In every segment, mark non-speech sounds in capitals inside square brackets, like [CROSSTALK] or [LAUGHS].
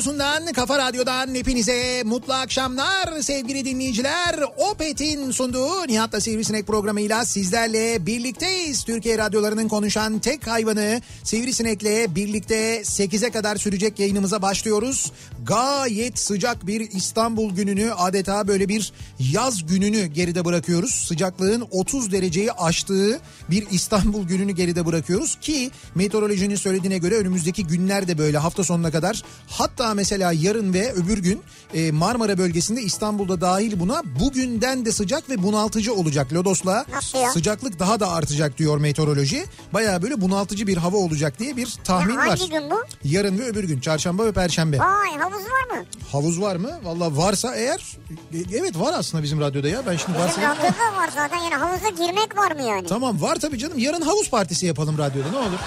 Radyosu'ndan, Kafa Radyo'dan hepinize mutlu akşamlar sevgili dinleyiciler. Opet'in sunduğu Nihat'la Sivrisinek programıyla sizlerle birlikteyiz. Türkiye radyolarının konuşan tek hayvanı Sivrisinek'le birlikte 8'e kadar sürecek yayınımıza başlıyoruz. Gayet sıcak bir İstanbul gününü adeta böyle bir yaz gününü geride bırakıyoruz. Sıcaklığın 30 dereceyi aştığı bir İstanbul gününü geride bırakıyoruz ki meteorolojinin söylediğine göre önümüzdeki günler de böyle hafta sonuna kadar hatta mesela yarın ve öbür gün e, Marmara bölgesinde İstanbul'da dahil buna bugünden de sıcak ve bunaltıcı olacak. Lodos'la sıcaklık daha da artacak diyor meteoroloji. Baya böyle bunaltıcı bir hava olacak diye bir tahmin Ya var. hangi gün bu? Yarın ve öbür gün çarşamba ve perşembe. Vay havuz var mı? Havuz var mı? Valla varsa eğer e, evet var aslında bizim radyoda ya. Ben şimdi Bizim varsa radyoda var zaten yani havuza girmek var mı yani? Tamam var tabii canım. Yarın havuz partisi yapalım radyoda ne olur.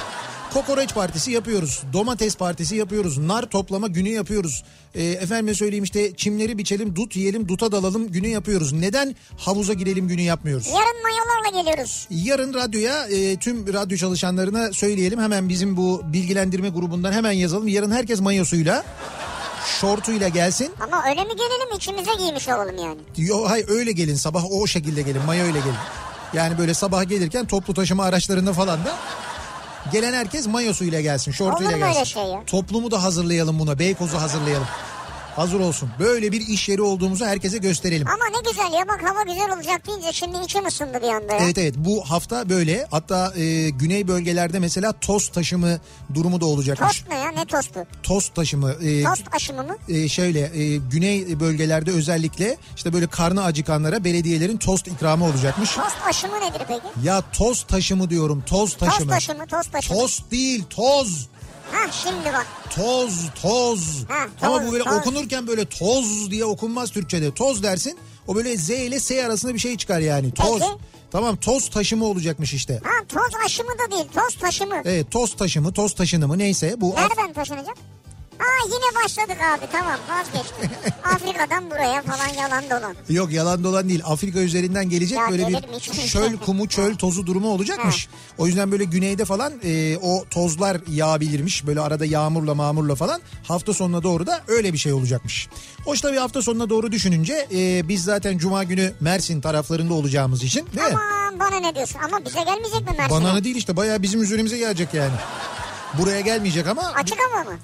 Kokoreç partisi yapıyoruz. Domates partisi yapıyoruz. Nar toplama günü yapıyoruz. E, efendime söyleyeyim işte çimleri biçelim, dut yiyelim, duta dalalım günü yapıyoruz. Neden havuza girelim günü yapmıyoruz? Yarın mayolarla geliyoruz. Yarın radyoya e, tüm radyo çalışanlarına söyleyelim. Hemen bizim bu bilgilendirme grubundan hemen yazalım. Yarın herkes mayosuyla, şortuyla gelsin. Ama öyle mi gelelim içimize giymiş olalım yani. Yo, hayır öyle gelin sabah o şekilde gelin mayo ile gelin. Yani böyle sabah gelirken toplu taşıma araçlarında falan da gelen herkes mayosuyla gelsin, şortuyla Olur mu öyle gelsin. şey ya? Toplumu da hazırlayalım buna, Beykoz'u hazırlayalım. Hazır olsun. Böyle bir iş yeri olduğumuzu herkese gösterelim. Ama ne güzel ya bak hava güzel olacak deyince şimdi içim ısındı bir anda ya. Evet evet bu hafta böyle hatta e, güney bölgelerde mesela toz taşımı durumu da olacakmış. Tost ne ya ne tostu? Toz taşımı. e, Tost aşımı mı? e, şöyle e, güney bölgelerde özellikle işte böyle karnı acıkanlara belediyelerin tost ikramı olacakmış. Tost aşımı nedir peki? Ya toz taşımı diyorum toz taşımı. Tost aşımı tost taşımı. Tost değil toz. Ha şimdi bak. Toz toz. Ha, Ama toz, bu böyle toz. okunurken böyle toz diye okunmaz Türkçe'de. Toz dersin o böyle Z ile S arasında bir şey çıkar yani. Toz. Peki. Tamam toz taşımı olacakmış işte. Ha toz aşımı da değil toz taşımı. Evet toz taşımı toz taşınımı neyse bu Nereden taşınacak? Aa yine başladık abi tamam vazgeçtim. [LAUGHS] Afrika'dan buraya falan yalan dolan. Yok yalan dolan değil. Afrika üzerinden gelecek Ya böyle gelir mi bir çöl [LAUGHS] kumu çöl tozu durumu olacakmış. O yüzden böyle güneyde falan e, o tozlar yağabilirmiş. Böyle arada yağmurla mağmurla falan. Hafta sonuna doğru da öyle bir şey olacakmış. Hoş tabii hafta sonuna doğru düşününce e, biz zaten cuma günü Mersin taraflarında olacağımız için değil mi? Aman bana ne diyorsun ama bize gelmeyecek mi Mersin'e? Bana ne değil işte bayağı bizim üzerimize gelecek yani. Buraya gelmeyecek ama Açık hava mı?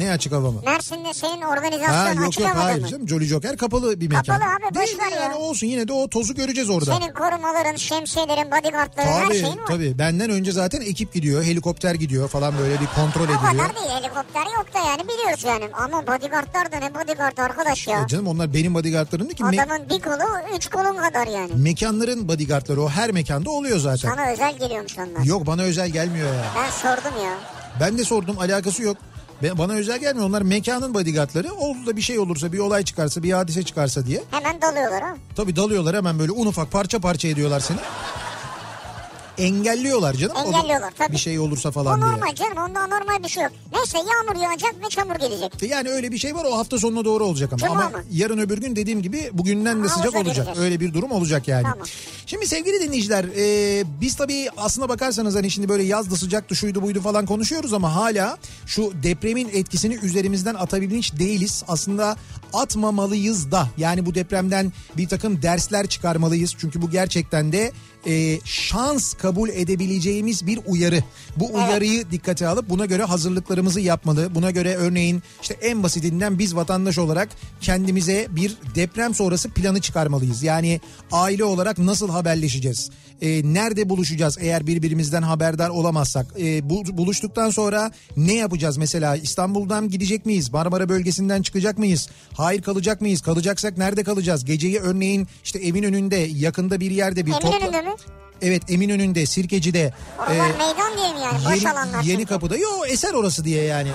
Ne açık hava mı? Mersin'de senin Ha organizasyonun yok açık yok havada hayır mı? canım Jolly Joker kapalı bir mekan. Kapalı abi, boş ver ya. yani olsun yine de o tozu göreceğiz orada. Senin korumaların, şemsiyelerin, bodyguardların her Tabii şeyin var. tabii benden önce zaten ekip gidiyor helikopter gidiyor falan böyle bir kontrol O ediliyor. kadar değil helikopter yok da yani biliyoruz yani. Ama bodyguardlar da ne bodyguard arkadaş ya. E canım onlar benim bodyguardlarım değil ki me- Adamın bir kolu üç kolun kadar yani. mekanların bodyguardları o her mekanda oluyor zaten. Sana özel geliyormuş onlar. Yok bana özel gelmiyor ya. Ben sordum ya. Ben de sordum alakası yok. Ben- Bana özel gelmiyor onlar mekanın bodyguardları. Oldu da bir şey olursa bir olay çıkarsa bir hadise çıkarsa diye. Hemen dalıyorlar ha. Tabii dalıyorlar hemen böyle un ufak parça parça ediyorlar seni. Engelliyorlar canım. O Engelliyorlar, tabii. Bir şey olursa O falan diye. normal canım onda normal bir şey yok. Neyse yağmur yağacak ve çamur gelecek. Yani öyle bir şey var o hafta sonuna doğru olacak ama. Cuma ama mı? yarın öbür gün dediğim gibi bugünden de Havuza sıcak olacak. gireceğiz. Öyle bir durum olacak yani. Tamam. Şimdi sevgili dinleyiciler e, biz tabii aslına bakarsanız hani şimdi böyle yazdı sıcaktı şuydu buydu falan konuşuyoruz ama hala şu depremin etkisini üzerimizden atabilmiş değiliz. Aslında atmamalıyız da yani bu depremden bir takım dersler çıkarmalıyız. Çünkü bu gerçekten de e, şans kabul edebileceğimiz bir uyarı. Bu uyarıyı dikkate alıp buna göre hazırlıklarımızı yapmalı. Buna göre örneğin işte en basitinden biz vatandaş olarak kendimize bir deprem sonrası planı çıkarmalıyız. Yani aile olarak nasıl haberleşeceğiz? E, nerede buluşacağız eğer birbirimizden haberdar olamazsak? E, bu, buluştuktan sonra ne yapacağız? Mesela İstanbul'dan gidecek miyiz? Marmara bölgesinden çıkacak mıyız? Hayır kalacak mıyız? Kalacaksak nerede kalacağız? Geceyi örneğin işte evin önünde yakında bir yerde bir topla- mi? Evet Eminönü'nde, Sirkeci'de, Oralar e, meydan diye mi yani? Boş yeni, alanlar yeni kapıda. Yo eser orası diye yani.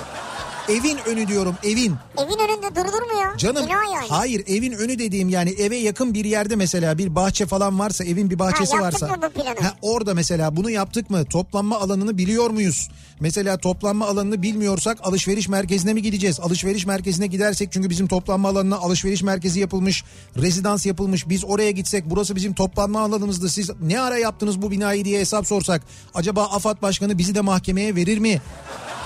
Evin önü diyorum evin. Evin önünde durulur mu ya? Canım Bina yani. hayır evin önü dediğim yani eve yakın bir yerde mesela bir bahçe falan varsa evin bir bahçesi Ha, varsa. mı bu planı? Ha, orada mesela bunu yaptık mı toplanma alanını biliyor muyuz? Mesela toplanma alanını bilmiyorsak alışveriş merkezine mi gideceğiz? Alışveriş merkezine gidersek çünkü bizim toplanma alanına alışveriş merkezi yapılmış, rezidans yapılmış. Biz oraya gitsek burası bizim toplanma alanımızdı. Siz ne ara yaptınız bu binayı diye hesap sorsak acaba AFAD Başkanı bizi de mahkemeye verir mi?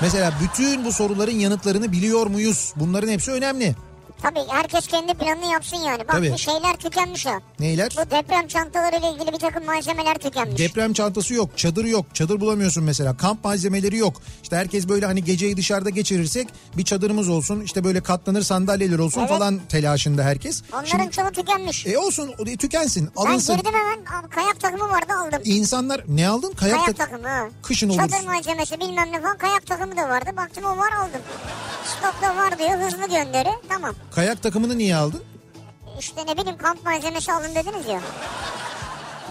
Mesela bütün bu soruların yanıtlarını biliyor muyuz? Bunların hepsi önemli. Tabii herkes kendi planını yapsın yani. Bak Tabii. bir şeyler tükenmiş o. Neyler? Bu deprem çantalarıyla ilgili bir takım malzemeler tükenmiş. Deprem çantası yok, çadır yok, çadır bulamıyorsun mesela. Kamp malzemeleri yok. İşte herkes böyle hani geceyi dışarıda geçirirsek bir çadırımız olsun, işte böyle katlanır sandalyeler olsun Evet. falan telaşında herkes. Onların Şimdi, çoğu tükenmiş. e olsun, tükensin, ben alınsın. girdim hemen kayak takımı vardı aldım. İnsanlar ne aldın? Kayak, Kayak tak- takımı. ha. Kışın olur. Çadır malzemesi bilmem ne falan kayak takımı da vardı. Baktım o var aldım. Stokta var diyor hızlı gönderi. Tamam. Kayak takımını niye aldın? İşte ne bileyim kamp malzemesi alın dediniz ya.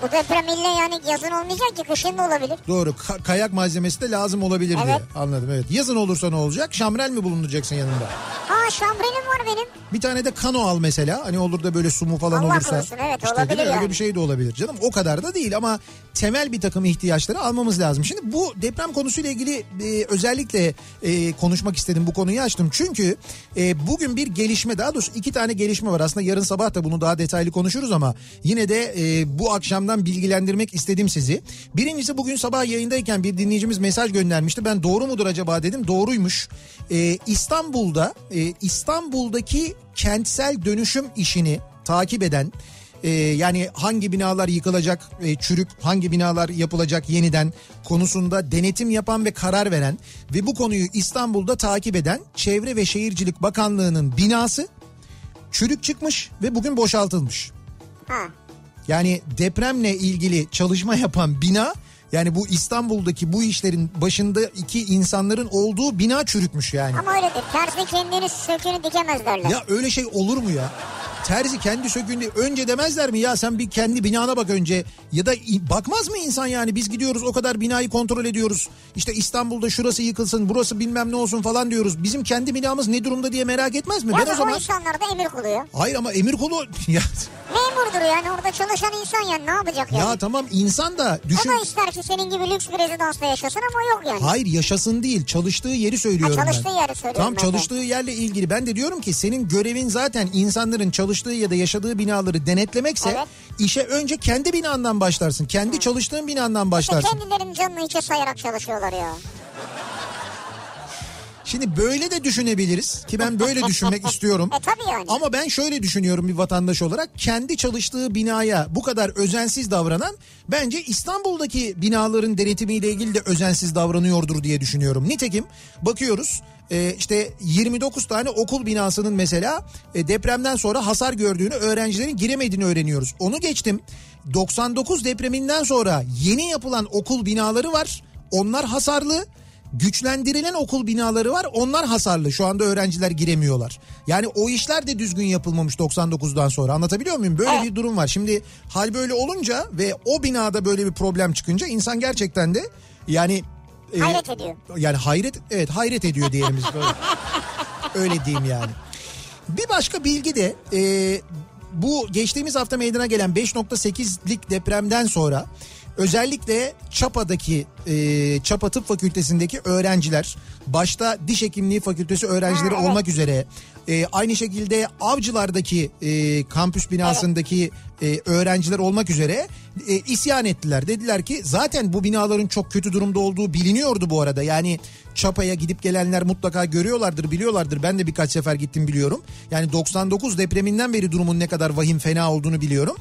Bu deprem ille yani yazın olmayacak ki kışın da olabilir. Doğru. ka- kayak malzemesi de lazım olabilir diye. Evet. Anladım evet. Yazın olursa ne olacak? Şamrel mi bulunduracaksın yanında? Ha şambrenim var benim. Bir tane de kano al mesela. Hani olur da böyle su mu falan Allah olursa. korusun, evet, İşte olabilir değil mi? Öyle yani. bir şey de olabilir canım. O kadar da değil ama temel bir takım ihtiyaçları almamız lazım. Şimdi bu deprem konusuyla ilgili e, özellikle e, konuşmak istedim. Bu konuyu açtım. Çünkü e, bugün bir gelişme daha doğrusu iki tane gelişme var. Aslında yarın sabah da bunu daha detaylı konuşuruz ama yine de e, bu akşamdan bilgilendirmek istedim sizi. Birincisi bugün sabah yayındayken bir dinleyicimiz mesaj göndermişti. Ben doğru mudur acaba dedim. Doğruymuş. E, İstanbul'da e, İstanbul'daki kentsel dönüşüm işini takip eden e, yani hangi binalar yıkılacak e, çürük hangi binalar yapılacak yeniden konusunda denetim yapan ve karar veren ve bu konuyu İstanbul'da takip eden Çevre ve Şehircilik Bakanlığı'nın binası çürük çıkmış ve bugün boşaltılmış. Ha. Yani depremle ilgili çalışma yapan bina yani bu İstanbul'daki bu işlerin başında iki insanların olduğu bina çürükmüş yani. Ama öyledir. Tersi kendini sökünü dikemez derler. Ya öyle şey olur mu ya? Terzi kendi söküğünde önce demezler mi ya sen bir kendi binana bak önce ya da bakmaz mı insan yani biz gidiyoruz o kadar binayı kontrol ediyoruz işte İstanbul'da şurası yıkılsın burası bilmem ne olsun falan diyoruz bizim kendi binamız ne durumda diye merak etmez mi? Ya ben o zaman o insanlar da emir kuluyor. hayır ama emir kulu [LAUGHS] ya, Memurdur yani orada çalışan insan yani ne yapacak yani? ya tamam insan da O düşün da ister ki senin gibi lüks bir rezidansta yaşasın ama yok yani. Hayır yaşasın değil çalıştığı yeri söylüyorum Ha, ben. çalıştığı yeri söylüyorum Tam ben de. çalıştığı yerle ilgili ben de diyorum ki senin görevin zaten insanların çalıştığı ya da yaşadığı binaları denetlemekse Evet. işe önce kendi binandan başlarsın. Kendi çalıştığın binandan İşte başlarsın. kendilerinin canını içe sayarak çalışıyorlar ya. Şimdi böyle de düşünebiliriz ki ben böyle düşünmek [LAUGHS] istiyorum. E tabii yani. Ama ben şöyle düşünüyorum bir vatandaş olarak kendi çalıştığı binaya bu kadar özensiz davranan bence İstanbul'daki binaların denetimiyle ilgili de özensiz davranıyordur diye düşünüyorum. Nitekim bakıyoruz e, işte 29 tane okul binasının mesela e, depremden sonra hasar gördüğünü öğrencilerin giremediğini öğreniyoruz. Onu geçtim 99 depreminden sonra yeni yapılan okul binaları var onlar hasarlı. Güçlendirilen okul binaları var onlar hasarlı şu anda öğrenciler giremiyorlar. Yani o işler de düzgün yapılmamış 99'dan sonra anlatabiliyor muyum? Böyle Evet. bir durum var. Şimdi hal böyle olunca ve o binada böyle bir problem çıkınca insan gerçekten de yani... e, Hayret ediyor. Yani hayret evet hayret ediyor diyelim biz böyle. [LAUGHS] Öyle diyeyim yani. Bir başka bilgi de e, bu geçtiğimiz hafta meydana gelen 5.8'lik depremden sonra özellikle Çapa'daki e, Çapa Tıp Fakültesindeki öğrenciler başta diş hekimliği fakültesi öğrencileri Ha, evet. olmak üzere e, aynı şekilde Avcılar'daki e, kampüs binasındaki e, öğrenciler olmak üzere e, isyan ettiler. Dediler ki zaten bu binaların çok kötü durumda olduğu biliniyordu bu arada. Yani Çapa'ya gidip gelenler mutlaka görüyorlardır, biliyorlardır. Ben de birkaç sefer gittim biliyorum. Yani 99 depreminden beri durumun ne kadar vahim fena olduğunu biliyorum.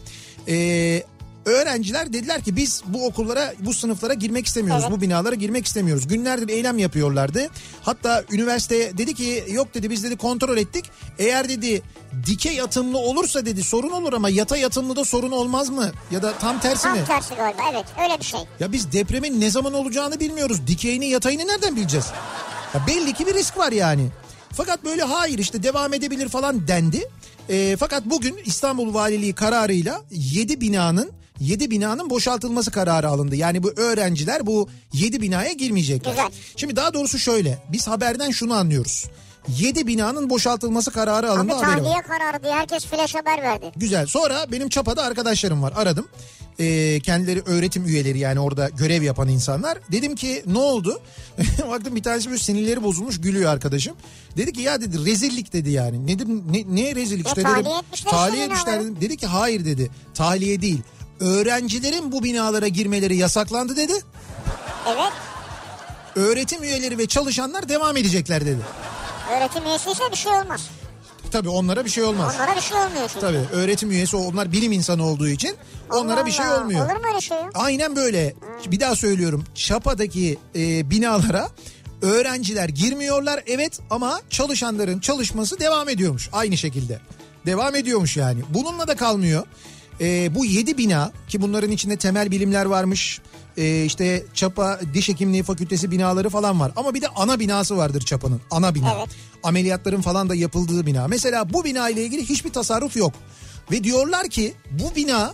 Ee, öğrenciler dediler ki biz bu okullara, bu sınıflara girmek istemiyoruz. Evet. Bu binalara girmek istemiyoruz. Günlerdir eylem yapıyorlardı. Hatta üniversite dedi ki yok dedi biz dedi kontrol ettik. Eğer dedi dikey atımlı olursa dedi sorun olur ama yatay atımlı da sorun olmaz mı? Ya da tam tersi mi? Tam tersi galiba evet öyle bir şey. Ya biz depremin ne zaman olacağını bilmiyoruz. Dikeyini yatayını nereden bileceğiz? Ya belli ki bir risk var yani. Fakat böyle hayır işte devam edebilir falan dendi. E, fakat bugün İstanbul Valiliği kararıyla 7 binanın 7 binanın boşaltılması kararı alındı. Yani bu öğrenciler bu 7 binaya girmeyecekler. Güzel. Şimdi daha doğrusu şöyle. Biz haberden şunu anlıyoruz. 7 binanın boşaltılması kararı alındı Abi haberi var. kararı diye herkes flash haber verdi. Güzel. Sonra benim Çapa'da arkadaşlarım var. Aradım. Ee, kendileri öğretim üyeleri yani orada görev yapan insanlar. Dedim ki ne oldu? [LAUGHS] Baktım bir tanesi böyle sinirleri bozulmuş gülüyor arkadaşım. Dedi ki ya dedi rezillik dedi yani. Ne, ne, ne rezillik Ya işte tahliye dedim. etmişler Tahliye etmişler dedim. Dedi ki hayır dedi. Tahliye değil. Öğrencilerin bu binalara girmeleri yasaklandı dedi. Evet. Öğretim üyeleri ve çalışanlar devam edecekler dedi. Öğretim üyesiyse bir şey olmaz. Tabii onlara bir şey olmaz. Onlara bir şey olmuyor çünkü. Tabii öğretim üyesi onlar bilim insanı olduğu için onlara Allah bir şey olmuyor. Olur mu öyle şey? Aynen böyle. Bir daha söylüyorum. Çapa'daki e, binalara öğrenciler girmiyorlar evet ama çalışanların çalışması devam ediyormuş aynı şekilde. Devam ediyormuş yani. Bununla da kalmıyor. E, bu 7 bina ki bunların içinde temel bilimler varmış. E, işte Çapa Diş Hekimliği Fakültesi binaları falan var. Ama bir de ana binası vardır Çapa'nın. Ana bina. Evet. Ameliyatların falan da yapıldığı bina. Mesela bu bina ile ilgili hiçbir tasarruf yok. Ve diyorlar ki bu bina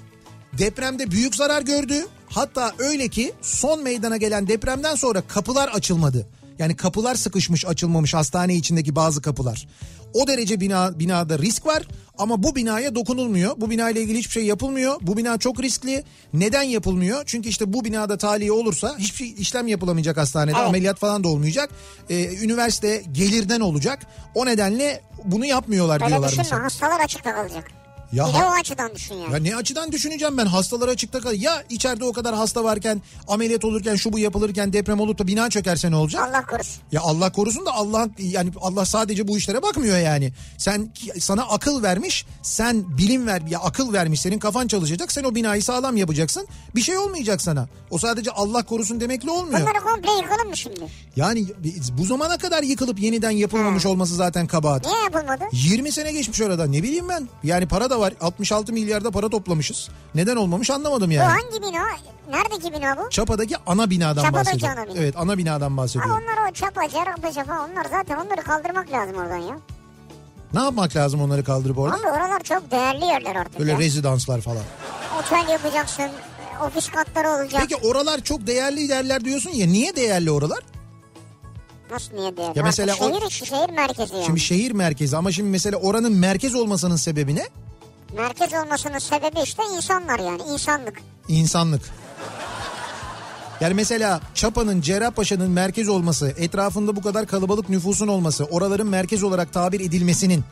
depremde büyük zarar gördü. Hatta öyle ki son meydana gelen depremden sonra kapılar açılmadı. Yani kapılar sıkışmış açılmamış hastane içindeki bazı kapılar. O derece bina binada risk var ama bu binaya dokunulmuyor. Bu bina ile ilgili hiçbir şey yapılmıyor. Bu bina çok riskli. Neden yapılmıyor? Çünkü işte bu binada tahliye olursa hiçbir şey, işlem yapılamayacak hastanede. Evet. Ameliyat falan da olmayacak. Ee, üniversite gelirden olacak. O nedenle bunu yapmıyorlar Öyle diyorlar düşünme mesela. hastalar açıkta kalacak. Ya bir de ha- o açıdan düşün yani. ya ne açıdan düşüneceğim ben hastalar açıkta kal. Ya içeride o kadar hasta varken ameliyat olurken şu bu yapılırken deprem olup da bina çökerse ne olacak? Allah korusun. Ya Allah korusun da Allah yani Allah sadece bu işlere bakmıyor yani. Sen sana akıl vermiş, sen bilim ver ya akıl vermiş, senin kafan çalışacak. Sen o binayı sağlam yapacaksın. Bir şey olmayacak sana. O sadece Allah korusun demekle olmuyor. Bunları komple yıkalım mı şimdi? Yani bu zamana kadar yıkılıp yeniden yapılmamış olması zaten kabahat. Niye yapılmadı? 20 sene geçmiş orada ne bileyim ben. Yani para da var 66 milyarda para toplamışız. Neden olmamış anlamadım Bu yani. hangi bina? Neredeki bina bu? Çapa'daki ana binadan Çapa'daki bahsediyorum. ana bina. Evet ana binadan bahsediyorum. onlar o çapa, cerrahpaşa falan onlar zaten onları kaldırmak lazım oradan ya. Ne yapmak lazım onları kaldırıp orada? Abi oralar çok değerli yerler artık Böyle ya. rezidanslar falan. Otel yapacaksın, ofis katları olacak. Peki oralar çok değerli yerler diyorsun ya niye değerli oralar? Nasıl niye değerli? Ya mesela o- şehir içi, şehir merkezi yani. Şimdi şehir merkezi ama şimdi mesela oranın merkez olmasının sebebi ne? Merkez olmasının sebebi işte insanlar yani insanlık. İnsanlık. Yani mesela Çapa'nın Cerrahpaşa'nın merkez olması, etrafında bu kadar kalabalık nüfusun olması, oraların merkez olarak tabir edilmesinin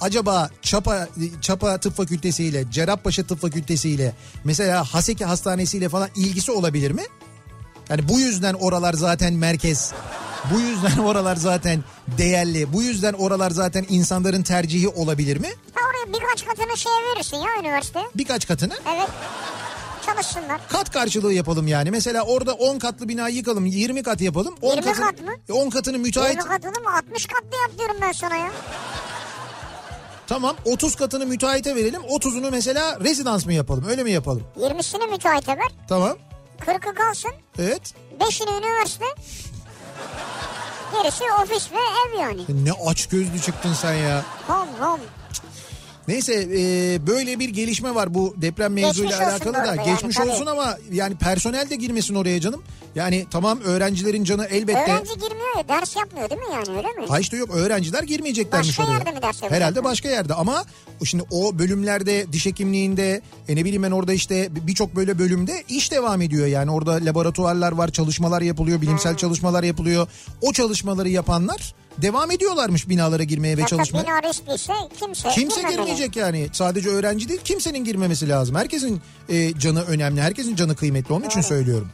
acaba Çapa Çapa Tıp Fakültesi ile Cerrahpaşa Tıp Fakültesi ile mesela Haseki Hastanesi ile falan ilgisi olabilir mi? Yani bu yüzden oralar zaten merkez. Bu yüzden [LAUGHS] oralar zaten değerli. Bu yüzden oralar zaten insanların tercihi olabilir mi? Ha oraya birkaç katını şeye verirsin ya üniversite. Birkaç katını Evet. Çalışsınlar. kat karşılığı yapalım yani. Mesela orada 10 katlı binayı yıkalım 20 kat yapalım. 10 20 kat mı? 10 katını müteahhit 20 katını mı 60 katlı yap diyorum ben sana ya. tamam 30 katını müteahhite verelim 30'unu mesela rezidans mı yapalım öyle mi yapalım? 20'sini müteahhite ver. Tamam 40'ı kalsın. evet 5'ini üniversite. Gerisi ofis ve ev yani. ne aç gözlü çıktın sen ya. Home home. Neyse e, böyle bir gelişme var bu deprem mevzuyla Geçmiş alakalı da. yani, Geçmiş tabii. olsun ama yani personel de girmesin oraya canım. Yani tamam öğrencilerin canı elbette. Öğrenci girmiyor ya ders yapmıyor değil mi yani öyle mi? Ha işte yok öğrenciler girmeyeceklermiş Başka oraya. yerde mi ders yapacaklar? Herhalde başka yerde ama şimdi o bölümlerde diş hekimliğinde e ne bileyim ben orada işte birçok böyle bölümde iş devam ediyor. Yani orada laboratuvarlar var çalışmalar yapılıyor bilimsel Hmm. çalışmalar yapılıyor. O çalışmaları yapanlar devam ediyorlarmış binalara girmeye ve çalışmaya. bina riskliyse kimse, Kimse girmemeli. girmeyecek yani. Sadece öğrenci değil kimsenin girmemesi lazım. Herkesin e, canı önemli. Herkesin canı kıymetli. Onun için söylüyorum.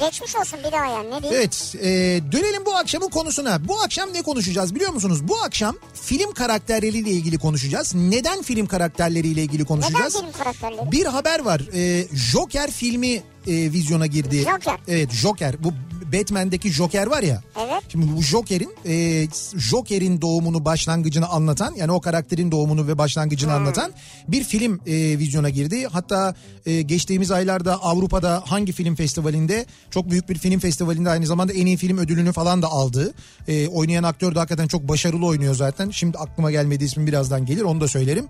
Geçmiş olsun bir daha yani ne diyeyim. Evet e, dönelim bu akşamın konusuna. Bu akşam ne konuşacağız biliyor musunuz? Bu akşam film karakterleriyle ilgili konuşacağız. Neden film karakterleriyle ilgili Neden konuşacağız? film karakterleri? Bir haber var. E, Joker filmi e, vizyona girdi. Joker. Evet Joker. Bu Batman'deki Joker var ya. Evet. Şimdi bu Joker'in e, Joker'in doğumunu başlangıcını anlatan yani o karakterin doğumunu ve başlangıcını anlatan bir film e, vizyona girdi. Hatta e, geçtiğimiz aylarda Avrupa'da hangi film festivalinde çok büyük bir film festivalinde aynı zamanda en iyi film ödülünü falan da aldı. E, oynayan aktör de hakikaten çok başarılı oynuyor zaten. Şimdi aklıma gelmedi ismi birazdan gelir onu da söylerim.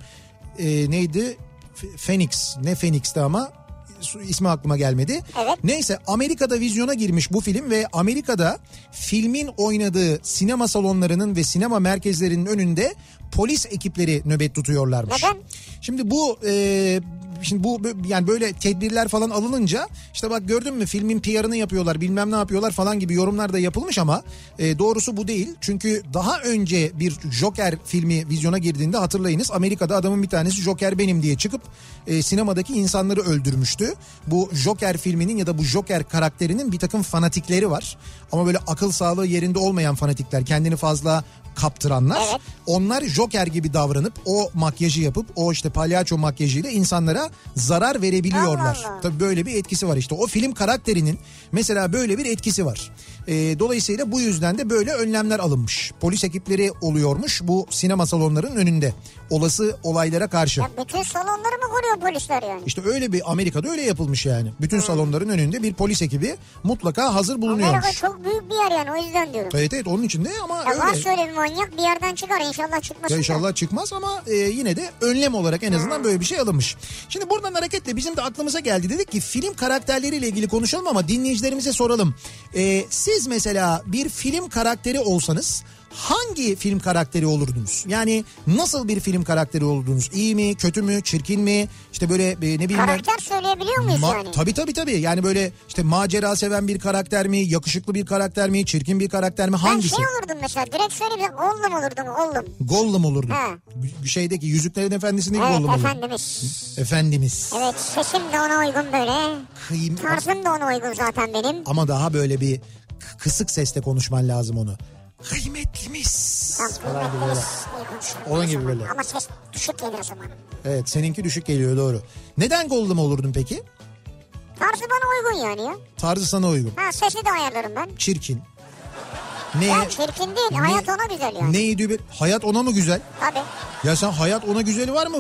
E, neydi? Phoenix ne Phoenix'ti ama ismi aklıma gelmedi. Evet. Neyse Amerika'da vizyona girmiş bu film ve Amerika'da filmin oynadığı sinema salonlarının ve sinema merkezlerinin önünde polis ekipleri nöbet tutuyorlarmış. Neden? Şimdi bu e, şimdi bu yani böyle tedbirler falan alınınca işte bak gördün mü filmin PR'ını yapıyorlar bilmem ne yapıyorlar falan gibi yorumlar da yapılmış ama e, doğrusu bu değil. Çünkü daha önce bir Joker filmi vizyona girdiğinde hatırlayınız Amerika'da adamın bir tanesi Joker benim diye çıkıp e, sinemadaki insanları öldürmüştü. Bu Joker filminin ya da bu Joker karakterinin bir takım fanatikleri var. Ama böyle akıl sağlığı yerinde olmayan fanatikler kendini fazla kaptıranlar. Evet. Onlar Joker gibi davranıp o makyajı yapıp o işte palyaço makyajıyla insanlara zarar verebiliyorlar. Allah Allah. Tabii böyle bir etkisi var işte. O film karakterinin mesela böyle bir etkisi var. Ee, dolayısıyla bu yüzden de böyle önlemler alınmış. Polis ekipleri oluyormuş bu sinema salonlarının önünde. Olası olaylara karşı. Ya bütün salonları mı koruyor polisler yani? İşte öyle bir Amerika'da öyle yapılmış yani. Bütün salonların önünde bir polis ekibi mutlaka hazır Amerika bulunuyormuş. çok büyük bir yer yani o yüzden diyorum. Evet evet onun için de ama Ya öyle. var şöyle bir manyak bir yerden çıkar inşallah çıkmasın. Ya da. inşallah çıkmaz ama e, yine de önlem olarak en azından böyle bir şey alınmış. Şimdi buradan hareketle bizim de aklımıza geldi. Dedik ki film karakterleriyle ilgili konuşalım ama dinleyicilerimize soralım. E, siz mesela bir film karakteri olsanız hangi film karakteri olurdunuz? Yani nasıl bir film karakteri olurdunuz? İyi mi, kötü mü, çirkin mi? İşte böyle e, ne bileyim ben... Karakter söyleyebiliyor muyuz Ma- yani? Tabii tabii tabii. Yani böyle işte macera seven bir karakter mi, yakışıklı bir karakter mi, çirkin bir karakter mi? Ben Hangisi? şey olurdum mesela direkt söyleyeyim Gollum olurdum Gollum. Gollum olurdu. Ha. Şeydeki Yüzüklerin Efendisi'ndeki Evet Gollum olurdu. efendimiz. Efendimiz. Evet sesim de ona uygun böyle. Kıyım- Tarzım da ona uygun zaten benim. Ama daha böyle bir kısık sesle konuşman lazım onu. Kıymetlimiz. Falan gibi böyle. Onun gibi böyle. Ama ses düşük gelir o zaman. Evet seninki düşük geliyor doğru. Neden Gollum olurdun peki? Tarzı bana uygun yani ya. Tarzı sana uygun. Ha sesi de ayarlarım ben. Çirkin. Ne? Ya çirkin değil ne- hayat ona güzel yani. Neydi bir hayat ona mı güzel? Tabii. Ya sen hayat ona güzeli var mı?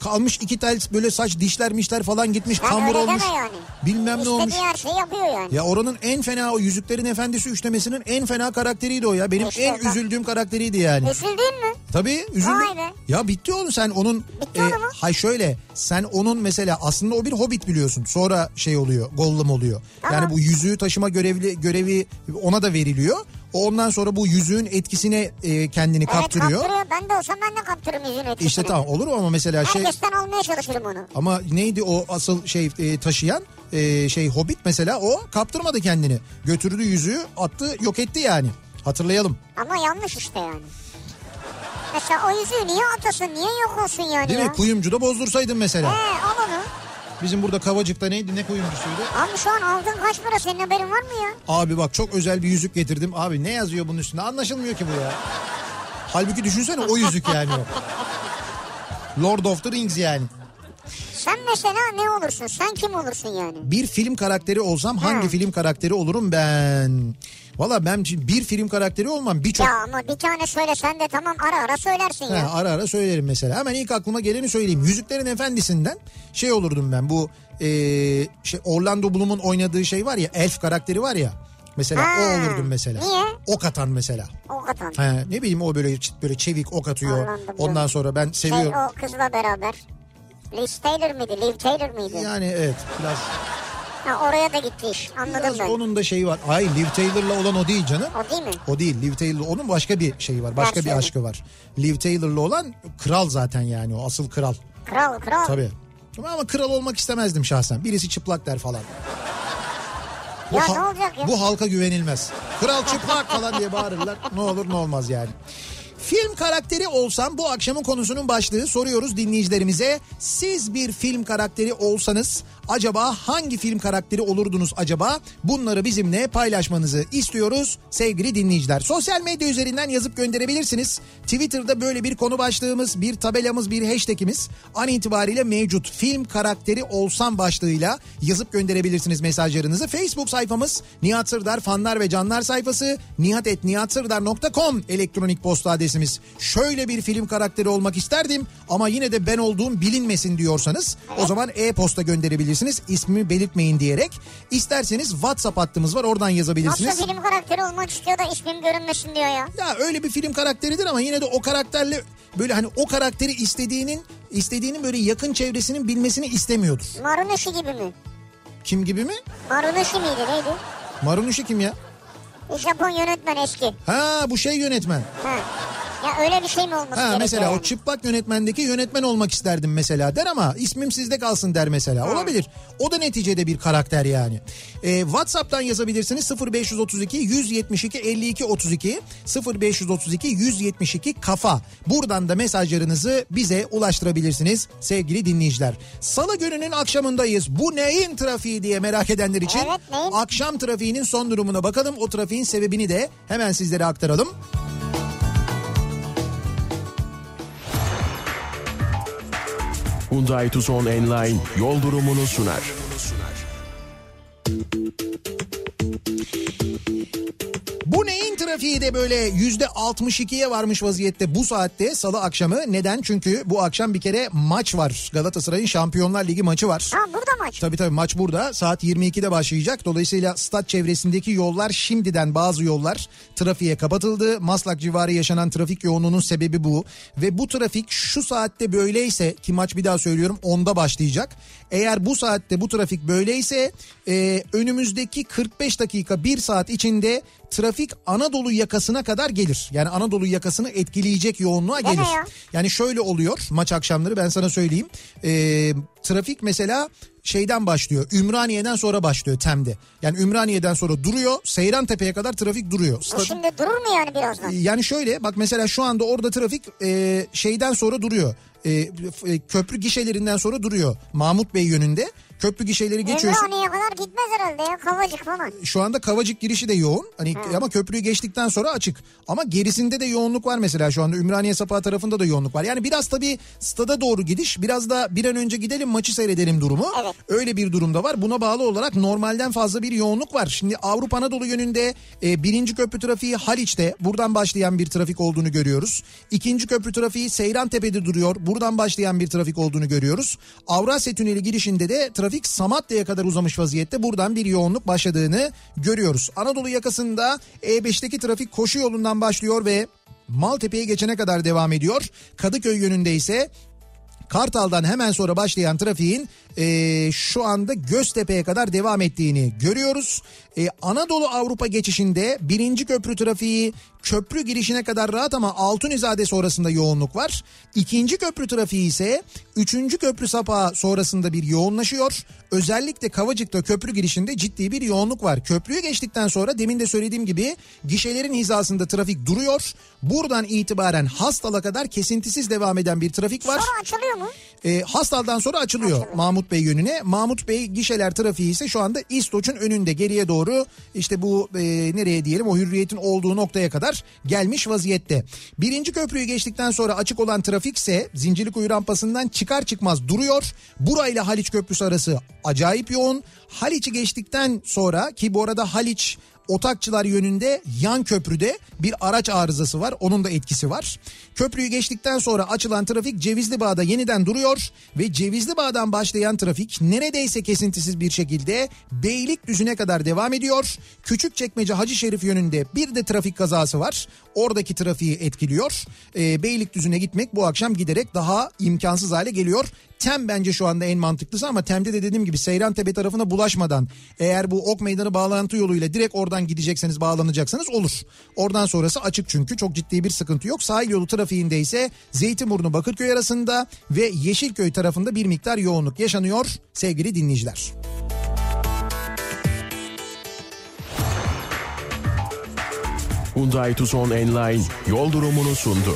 Kalmış iki tel böyle saç dişler mişler falan gitmiş Ben kambur olmuş. yani. Bilmem ne olmuş. İstediği her şeyi yapıyor yani. Ya oranın en fena o Yüzüklerin Efendisi üçlemesinin en fena karakteriydi o ya. Benim İşte en bak. üzüldüğüm karakteriydi yani. Üzüldün mü? Tabii üzüldüm. Vay be. Ya bitti oğlum sen onun. Bitti onu mu? hay şöyle sen onun mesela aslında o bir hobbit biliyorsun. Sonra şey oluyor Gollum oluyor. Tamam. Yani bu yüzüğü taşıma görevli görevi ona da veriliyor. Ondan sonra bu yüzüğün etkisine e, kendini kaptırıyor. Evet kaptırıyor. Ben de olsam ben de kaptırırım yüzün etkisini. İşte tamam olur mu ama mesela şey Herkesten almaya çalışırım onu. ama neydi o asıl şey e, taşıyan e, şey hobbit mesela o kaptırmadı kendini. Götürdü yüzüğü attı yok etti yani. Hatırlayalım. Ama yanlış işte yani. Mesela o yüzüğü niye atasın niye yok olsun yani Değil ya? mi? Kuyumcuda bozdursaydın mesela. He al onu. Bizim burada Kavacık'ta neydi ne kuyumcusuydu? Abi şu an aldığın kaç para senin haberin var mı ya? Abi bak çok özel bir yüzük getirdim. Abi ne yazıyor bunun üstünde? Anlaşılmıyor ki bu ya. Halbuki düşünsene o yüzük yani o. Lord of the Rings yani. Sen mesela ne olursun? Sen kim olursun yani? Bir film karakteri olsam hangi Ha. film karakteri olurum ben? Valla ben şimdi bir film karakteri olmam birçok... Ya ama bir tane söylesen de tamam ara ara söylersin Ha, ya. ara ara söylerim mesela. Hemen ilk aklıma geleni söyleyeyim. Yüzüklerin Efendisi'nden şey olurdum ben. Bu eee, şey Orlando Bloom'un oynadığı şey var ya elf karakteri var ya. Mesela Ha, o olurdum mesela. niye? Ok atan mesela. O kadar. Ha, ne bileyim o böyle böyle çevik ok atıyor. Orlando Bloom. Ondan sonra ben Şey seviyorum. o kızla beraber. Liz Taylor mıydı? Liv Taylor mıydı? Yani evet biraz, Ha, oraya da gitti iş. Anladım biraz ben. onun da şeyi var. Ay Liv Taylor'la olan o değil canım. O değil mi? O değil Liv Taylor onun başka bir şeyi var. Başka bir Versiyonu. aşkı var. Liv Taylor'la olan kral zaten yani o asıl kral. Kral kral. Tabii. Ama kral olmak istemezdim şahsen. Birisi çıplak der falan. Ya ha- ne olacak ya? Bu halka güvenilmez. Kral çıplak falan diye bağırırlar. Ne olur ne olmaz yani. Film karakteri olsam bu akşamın konusunun başlığı soruyoruz dinleyicilerimize. Siz bir film karakteri olsanız acaba hangi film karakteri olurdunuz acaba? Bunları bizimle paylaşmanızı istiyoruz sevgili dinleyiciler. Sosyal medya üzerinden yazıp gönderebilirsiniz. Twitter'da böyle bir konu başlığımız, bir tabelamız, bir hashtagimiz an itibariyle mevcut. Film karakteri olsam başlığıyla yazıp gönderebilirsiniz mesajlarınızı. Facebook sayfamız Nihat Sırdar fanlar ve canlar sayfası nihatetnihatsırdar.com elektronik posta adresimiz. Şöyle bir film karakteri olmak isterdim ama yine de ben olduğum bilinmesin diyorsanız o zaman e-posta gönderebilirsiniz. İsmimi belirtmeyin diyerek. İsterseniz WhatsApp hattımız var oradan yazabilirsiniz. Nasıl film karakteri olmak istiyor da ismim görünmesin diyor ya. Ya öyle bir film karakteridir ama yine de o karakterle böyle hani o karakteri istediğinin istediğinin böyle yakın çevresinin bilmesini istemiyordur. Maruneshi gibi mi? Kim gibi mi? Maruneshi miydi neydi? Marunuşi kim ya? Japon yönetmen eski. Ha bu şey yönetmen. Ha. Ya öyle bir şey mi olması Ha, mesela yani? o çıplak yönetmendeki yönetmen olmak isterdim mesela der ama ismim sizde kalsın der mesela. Olabilir. O da neticede bir karakter yani. Ee, WhatsApp'tan yazabilirsiniz 0532 172 52 32 0532 172 kafa. Buradan da mesajlarınızı bize ulaştırabilirsiniz sevgili dinleyiciler. Salı gününün akşamındayız. Bu neyin trafiği diye merak edenler için Evet, neyin? akşam trafiğinin son durumuna bakalım. O trafiğin sebebini de hemen sizlere aktaralım. Hyundai Tucson Enline yol durumunu sunar. Trafiği de böyle yüzde 62'ye varmış vaziyette bu saatte salı akşamı. Neden? Çünkü bu akşam bir kere maç var. Galatasaray'ın Şampiyonlar Ligi maçı var. Ha burada maç. Tabii tabii maç burada saat 22'de başlayacak. Dolayısıyla stat çevresindeki yollar şimdiden bazı yollar trafiğe kapatıldı. Maslak civarı yaşanan trafik yoğunluğunun sebebi bu. Ve bu trafik şu saatte böyleyse ki maç bir daha söylüyorum 10'da başlayacak. Eğer bu saatte bu trafik böyleyse e, önümüzdeki 45 dakika 1 saat içinde trafik Anadolu yakasına kadar gelir. Yani Anadolu yakasını etkileyecek yoğunluğa gelir. ya. Yani şöyle oluyor maç akşamları ben sana söyleyeyim. Ee, trafik mesela şeyden başlıyor. Ümraniye'den sonra başlıyor Tem'de. Yani Ümraniye'den sonra duruyor. Seyrantepe'ye kadar trafik duruyor. Bu Stad- şimdi durur mu yani birazdan? yani şöyle bak mesela şu anda orada trafik e, şeyden sonra duruyor. E, f- e, köprü gişelerinden sonra duruyor. Mahmut Bey yönünde. Köprü gişeleri geçiyorsun. Ümraniye'ye kadar gitmez herhalde ya Kavacık falan. Şu anda Kavacık girişi de yoğun. Hani ama köprüyü geçtikten sonra açık. Ama gerisinde de yoğunluk var mesela şu anda Ümraniye Sapağı tarafında da yoğunluk var. Yani biraz tabii stada doğru gidiş, biraz da bir an önce gidelim maçı seyredelim durumu. Evet. Öyle bir durumda var. Buna bağlı olarak normalden fazla bir yoğunluk var. Şimdi Avrupa Anadolu yönünde e, birinci köprü trafiği Haliç'te buradan başlayan bir trafik olduğunu görüyoruz. İkinci köprü trafiği Seyrantepe'de duruyor. Buradan başlayan bir trafik olduğunu görüyoruz. Avrasya Tüneli girişinde de trafik Samatya'ya kadar uzamış vaziyette. Buradan bir yoğunluk başladığını görüyoruz. Anadolu yakasında E5'teki trafik koşu yolundan başlıyor ve Maltepe'ye geçene kadar devam ediyor. Kadıköy yönünde ise Kartal'dan hemen sonra başlayan trafiğin e, şu anda Göztepe'ye kadar devam ettiğini görüyoruz. E, Anadolu Avrupa geçişinde birinci köprü trafiği köprü girişine kadar rahat ama Altunizade sonrasında yoğunluk var. İkinci köprü trafiği ise üçüncü köprü sapağı sonrasında bir yoğunlaşıyor. Özellikle Kavacık'ta köprü girişinde ciddi bir yoğunluk var. Köprüyü geçtikten sonra demin de söylediğim gibi gişelerin hizasında trafik duruyor. Buradan itibaren Hastal'a kadar kesintisiz devam eden bir trafik var. Sonra açılıyor mu? E, Hastal'dan sonra açılıyor Mahmut Bey yönüne. Mahmut Bey gişeler trafiği ise şu anda İstoç'un önünde geriye doğru işte bu e, nereye diyelim o hürriyetin olduğu noktaya kadar gelmiş vaziyette. Birinci köprüyü geçtikten sonra açık olan trafik ise Zincirlikuyu rampasından çıkar çıkmaz duruyor. Burayla Haliç Köprüsü arası acayip yoğun. Haliç'i geçtikten sonra ki bu arada Haliç Otakçılar yönünde yan köprüde bir araç arızası var. Onun da etkisi var. Köprüyü geçtikten sonra açılan trafik Cevizli Bağ'da yeniden duruyor ve Cevizli Bağ'dan başlayan trafik neredeyse kesintisiz bir şekilde Beylikdüzü'ne kadar devam ediyor. Küçükçekmece Hacı Şerif yönünde bir de trafik kazası var. Oradaki trafiği etkiliyor. Ee, Beylikdüzü'ne gitmek bu akşam giderek daha imkansız hale geliyor. Tem bence şu anda en mantıklısı ama Tem'de de dediğim gibi Seyrantepe tarafına bulaşmadan eğer bu Ok Meydanı bağlantı yoluyla direkt oradan gidecekseniz bağlanacaksanız olur. Oradan sonrası açık çünkü çok ciddi bir sıkıntı yok. Sahil yolu trafiğinde ise Zeytinburnu Bakırköy arasında ve Yeşilköy tarafında bir miktar yoğunluk yaşanıyor sevgili dinleyiciler. Hyundai Tucson Enline yol durumunu sundu.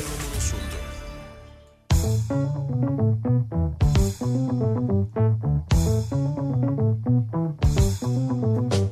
Kafa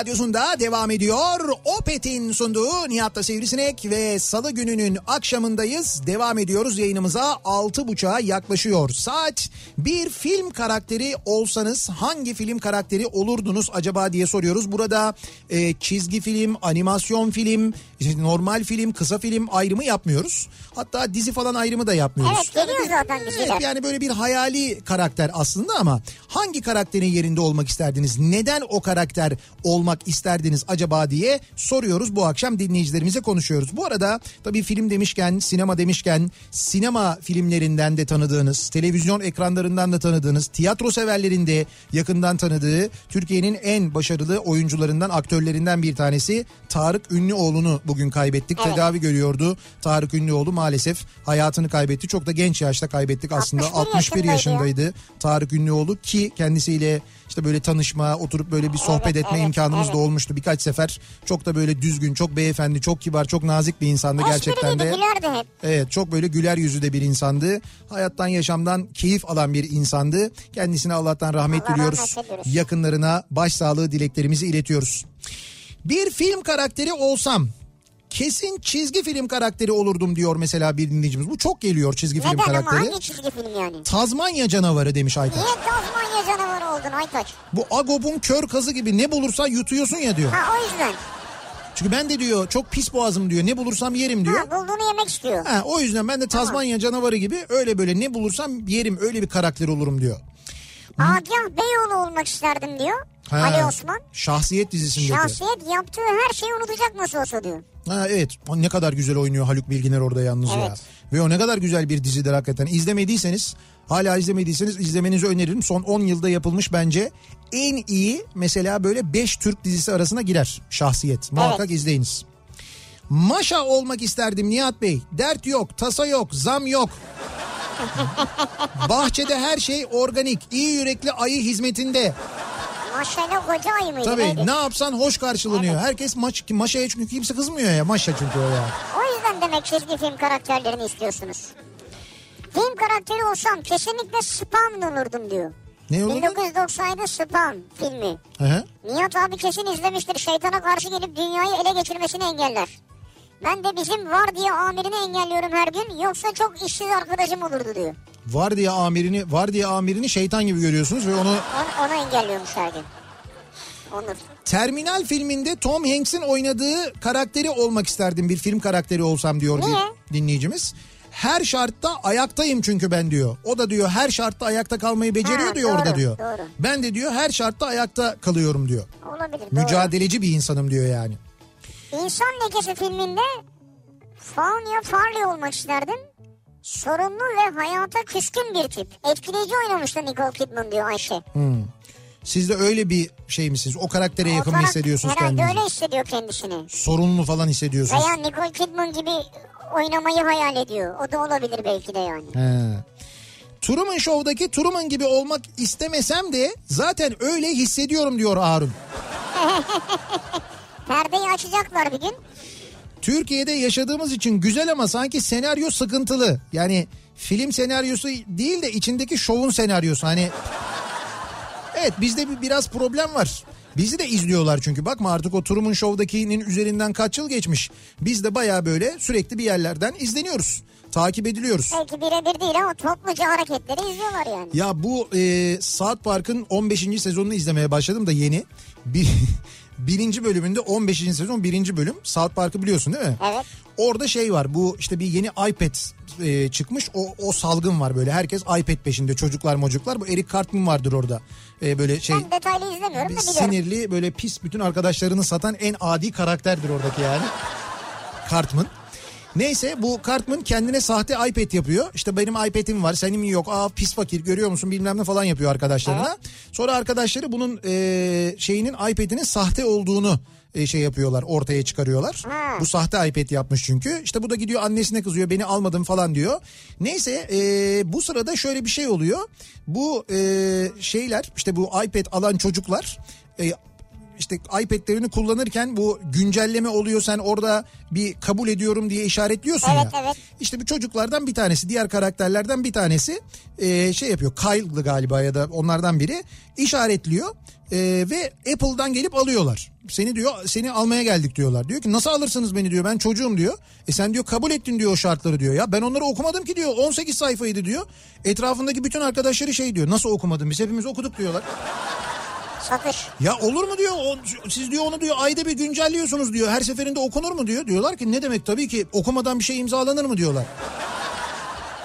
radyosunda devam ediyor. Opet'in sunduğu Nihat'ta Sivrisinek ve salı gününün akşamındayız. Devam ediyoruz yayınımıza 6.30'a yaklaşıyor. Saat bir film karakteri olsanız hangi film karakteri olurdunuz acaba diye soruyoruz. Burada e, çizgi film, animasyon film, işte normal film, kısa film ayrımı yapmıyoruz. Hatta dizi falan ayrımı da yapmıyoruz. Evet, geliyor bir- zaten diziler. Evet, yani böyle bir hayali karakter aslında ama hangi karakterin yerinde olmak isterdiniz? Neden o karakter olmak isterdiniz acaba diye soruyoruz bu akşam dinleyicilerimize konuşuyoruz. Bu arada tabii film demişken sinema demişken sinema filmlerinden de tanıdığınız televizyon ekranlarından da tanıdığınız tiyatro severlerin de yakından tanıdığı Türkiye'nin en başarılı oyuncularından aktörlerinden bir tanesi Tarık Ünlüoğlu'nu bugün kaybettik. Evet. Tedavi görüyordu. Tarık Ünlüoğlu maalesef hayatını kaybetti. Çok da genç yaşta kaybettik aslında. 61 61 yaşındaydı yaşındaydı Tarık Ünlüoğlu ki kendisiyle işte böyle tanışma, oturup böyle bir sohbet Evet, etme evet, imkanımız da evet. olmuştu birkaç sefer. Çok da böyle düzgün, çok beyefendi, çok kibar, çok nazik bir insandı gerçekten Esprili de. gülerdi hep. Evet çok böyle güler yüzü de bir insandı. Hayattan yaşamdan keyif alan bir insandı. Kendisine Allah'tan rahmet Allah diliyoruz. rahmet ediyoruz. Yakınlarına başsağlığı dileklerimizi iletiyoruz. Bir film karakteri olsam kesin çizgi film karakteri olurdum diyor mesela bir dinleyicimiz. Bu çok geliyor çizgi film Neden ama karakteri. hangi çizgi film yani? Tazmanya canavarı demiş Aytaç. Niye Tazmanya canavarı oldun Aytaç? Bu Agop'un kör kazı gibi ne bulursan yutuyorsun ya diyor. Ha o yüzden. Çünkü ben de diyor çok pis boğazım diyor. Ne bulursam yerim diyor. Ha bulduğunu yemek istiyor. Ha, o yüzden ben de Tazmanya canavarı gibi öyle böyle ne bulursam yerim öyle bir karakter olurum diyor. Agah Beyoğlu olmak isterdim diyor. Ha, Ali Osman. Şahsiyet dizisindeki. Şahsiyet yaptığı her şeyi unutacak nasıl olsa diyor. Ha, evet ne kadar güzel oynuyor Haluk Bilginer orada yalnız ya. Evet. Ve o ne kadar güzel bir dizidir hakikaten. İzlemediyseniz hala izlemediyseniz izlemenizi öneririm. Son 10 yılda yapılmış bence en iyi mesela böyle 5 Türk dizisi arasına girer şahsiyet. Muhakkak izleyiniz. Maşa olmak isterdim Nihat Bey. Dert yok, tasa yok, zam yok. [LAUGHS] Bahçede her şey organik, iyi yürekli ayı hizmetinde. Maşayla koca ayı mıydı? Tabii neydi? ne yapsan hoş karşılanıyor. Herkes maç, maşaya çünkü kimse kızmıyor ya. Maşa çünkü o ya. O yüzden demek çizgi film karakterlerini istiyorsunuz. Film karakteri olsam kesinlikle Spawn olurdum diyor. Ne olurdu? 1997 Spawn filmi. Hı hı. Nihat abi kesin izlemiştir. Şeytana karşı gelip dünyayı ele geçirmesini engeller. Ben de bizim var diye amirini engelliyorum her gün. Yoksa çok işsiz arkadaşım olurdu diyor. Var diye amirini var diye amirini şeytan gibi görüyorsunuz ve onu Onu, onu engelliyormuş her gün. Onur. Terminal filminde Tom Hanks'in oynadığı karakteri olmak isterdim bir film karakteri olsam diyor Niye? bir dinleyicimiz. Her şartta ayaktayım çünkü ben diyor. O da diyor her şartta ayakta kalmayı beceriyor Ha, diyor doğru, orada diyor. doğru. Ben de diyor her şartta ayakta kalıyorum diyor. Olabilir. doğru. Mücadeleci bir insanım diyor yani. İnsan Lekesi filminde Faunia Farley olmak isterdim. Sorunlu ve hayata küskün bir tip. Etkileyici oynamıştı Nicole Kidman diyor Ayşe. Siz de öyle bir şey misiniz? O karaktere yakın O mı karak- hissediyorsunuz Herhalde kendinizi? öyle hissediyor kendisini. Sorunlu falan hissediyorsunuz. Veya Nicole Kidman gibi oynamayı hayal ediyor. O da olabilir belki de yani. He. Truman Show'daki Truman gibi olmak istemesem de zaten öyle hissediyorum diyor Harun. [LAUGHS] Perdeyi açacaklar bir gün. Türkiye'de yaşadığımız için güzel ama sanki senaryo sıkıntılı. Yani film senaryosu değil de içindeki şovun senaryosu. Hani evet bizde bir biraz problem var. Bizi de izliyorlar çünkü bakma artık o Truman Show'dakinin üzerinden kaç yıl geçmiş. Biz de baya böyle sürekli bir yerlerden izleniyoruz. Takip ediliyoruz. Belki birebir değil ama topluca hareketleri izliyorlar yani. Ya bu e, South Park'ın 15. sezonunu izlemeye başladım da yeni. Bir, [LAUGHS] birinci bölümünde 15. sezon birinci bölüm. South Park'ı biliyorsun değil mi? Evet. Orada şey var bu işte bir yeni iPad e, çıkmış o, o salgın var böyle herkes iPad peşinde çocuklar mocuklar bu Eric Cartman vardır orada E, böyle şey Ben detaylı izlemiyorum da biliyorum. sinirli böyle pis bütün arkadaşlarını satan en adi karakterdir oradaki yani [LAUGHS] Cartman. Neyse bu Cartman kendine sahte iPad yapıyor. İşte benim iPad'im var senin yok. Aa pis fakir görüyor musun bilmem ne falan yapıyor arkadaşlarına. Sonra arkadaşları bunun e, şeyinin iPad'inin sahte olduğunu e, şey yapıyorlar ortaya çıkarıyorlar. Ha. Bu sahte iPad yapmış çünkü. İşte bu da gidiyor annesine kızıyor beni almadın falan diyor. Neyse e, bu sırada şöyle bir şey oluyor. Bu e, şeyler işte bu iPad alan çocuklar e, işte iPad'lerini kullanırken bu güncelleme oluyor sen orada bir kabul ediyorum diye işaretliyorsun Evet, ya. evet. İşte bu çocuklardan bir tanesi diğer karakterlerden bir tanesi e, şey yapıyor Kyle'dı galiba ya da onlardan biri işaretliyor e, ve Apple'dan gelip alıyorlar. Seni diyor seni almaya geldik diyorlar. Diyor ki nasıl alırsınız beni diyor ben çocuğum diyor. E sen diyor kabul ettin diyor o şartları diyor. Ya ben onları okumadım ki diyor 18 sayfaydı diyor. Etrafındaki bütün arkadaşları şey diyor nasıl okumadın biz hepimiz okuduk diyorlar. Satış. Ya olur mu diyor o, siz diyor onu diyor ayda bir güncelliyorsunuz diyor her seferinde okunur mu diyor. Diyorlar ki ne demek tabii ki okumadan bir şey imzalanır mı diyorlar.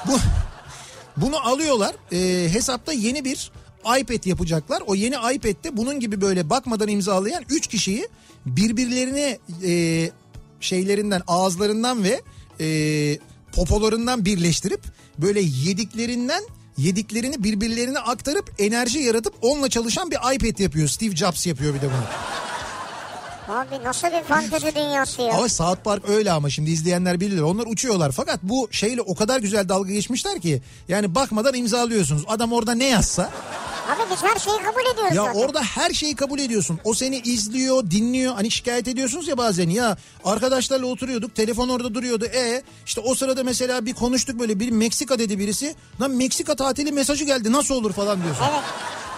Bu bunu alıyorlar e, hesapta yeni bir iPad yapacaklar. O yeni iPad'de bunun gibi böyle bakmadan imzalayan 3 kişiyi birbirlerine e, şeylerinden ağızlarından ve e, popolarından birleştirip böyle yediklerinden yediklerini birbirlerine aktarıp enerji yaratıp onunla çalışan bir iPad yapıyor. Steve Jobs yapıyor bir de bunu. Abi nasıl bir fantezi dünyası ya. Ama South Park öyle ama şimdi izleyenler bilirler. Onlar uçuyorlar fakat bu şeyle o kadar güzel dalga geçmişler ki yani bakmadan imzalıyorsunuz. Adam orada ne yazsa Abi biz her şeyi kabul ediyoruz ya zaten. orada her şeyi kabul ediyorsun. O seni izliyor, dinliyor. Hani şikayet ediyorsunuz ya bazen ya arkadaşlarla oturuyorduk. Telefon orada duruyordu. E işte o sırada mesela bir konuştuk böyle bir Meksika dedi birisi. Lan Meksika tatili mesajı geldi. Nasıl olur falan diyorsun. Evet.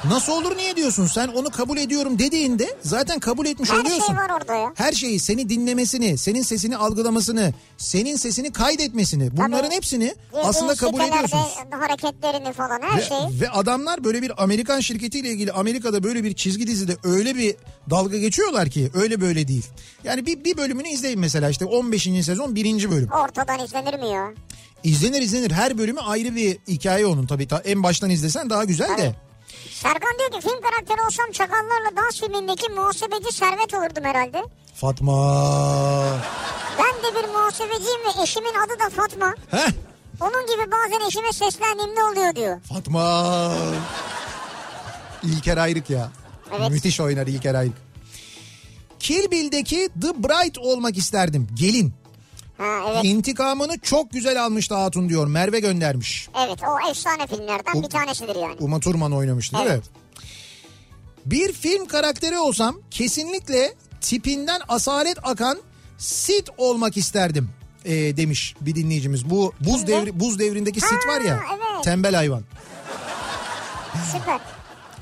Nasıl olur niye diyorsun? Sen onu kabul ediyorum dediğinde zaten kabul etmiş Her oluyorsun. şey var orada ya. Her şeyi seni dinlemesini, senin sesini algılamasını, senin sesini kaydetmesini bunların Tabii. hepsini aslında kabul ediyorsunuz. hareketlerini falan her Ve, şeyi. ve adamlar böyle bir Amerikan şirketiyle ilgili Amerika'da böyle bir çizgi dizide öyle bir dalga geçiyorlar ki öyle böyle değil. Yani bir, bir bölümünü izleyin mesela işte 15. sezon 1. bölüm. Ortadan izlenir mi ya? İzlenir izlenir her bölümü ayrı bir hikaye onun tabii ta- en baştan izlesen daha güzel de. Tabii. Serkan diyor ki film karakteri olsam Çakallarla Dans filmindeki muhasebeci Servet olurdum herhalde. Fatma. Ben de bir muhasebeciyim ve eşimin adı da Fatma. Heh Onun gibi bazen eşime seslendiğimde oluyor diyor. Fatma. İlker Ayrık ya. Evet. Müthiş oynar İlker Ayrık. Kill Bill'deki The Bride olmak isterdim. Gelin. Ha evet. İntikamını çok güzel almıştı Hatun diyor. Merve göndermiş. Evet o efsane filmlerden bir tanesidir yani. Uma Thurman oynamıştı değil Evet. mi? Bir film karakteri olsam kesinlikle tipinden asalet akan Sid olmak isterdim ee, demiş bir dinleyicimiz. Bu buz devri buz devrindeki Ha, var ya. evet. Tembel hayvan. Süper.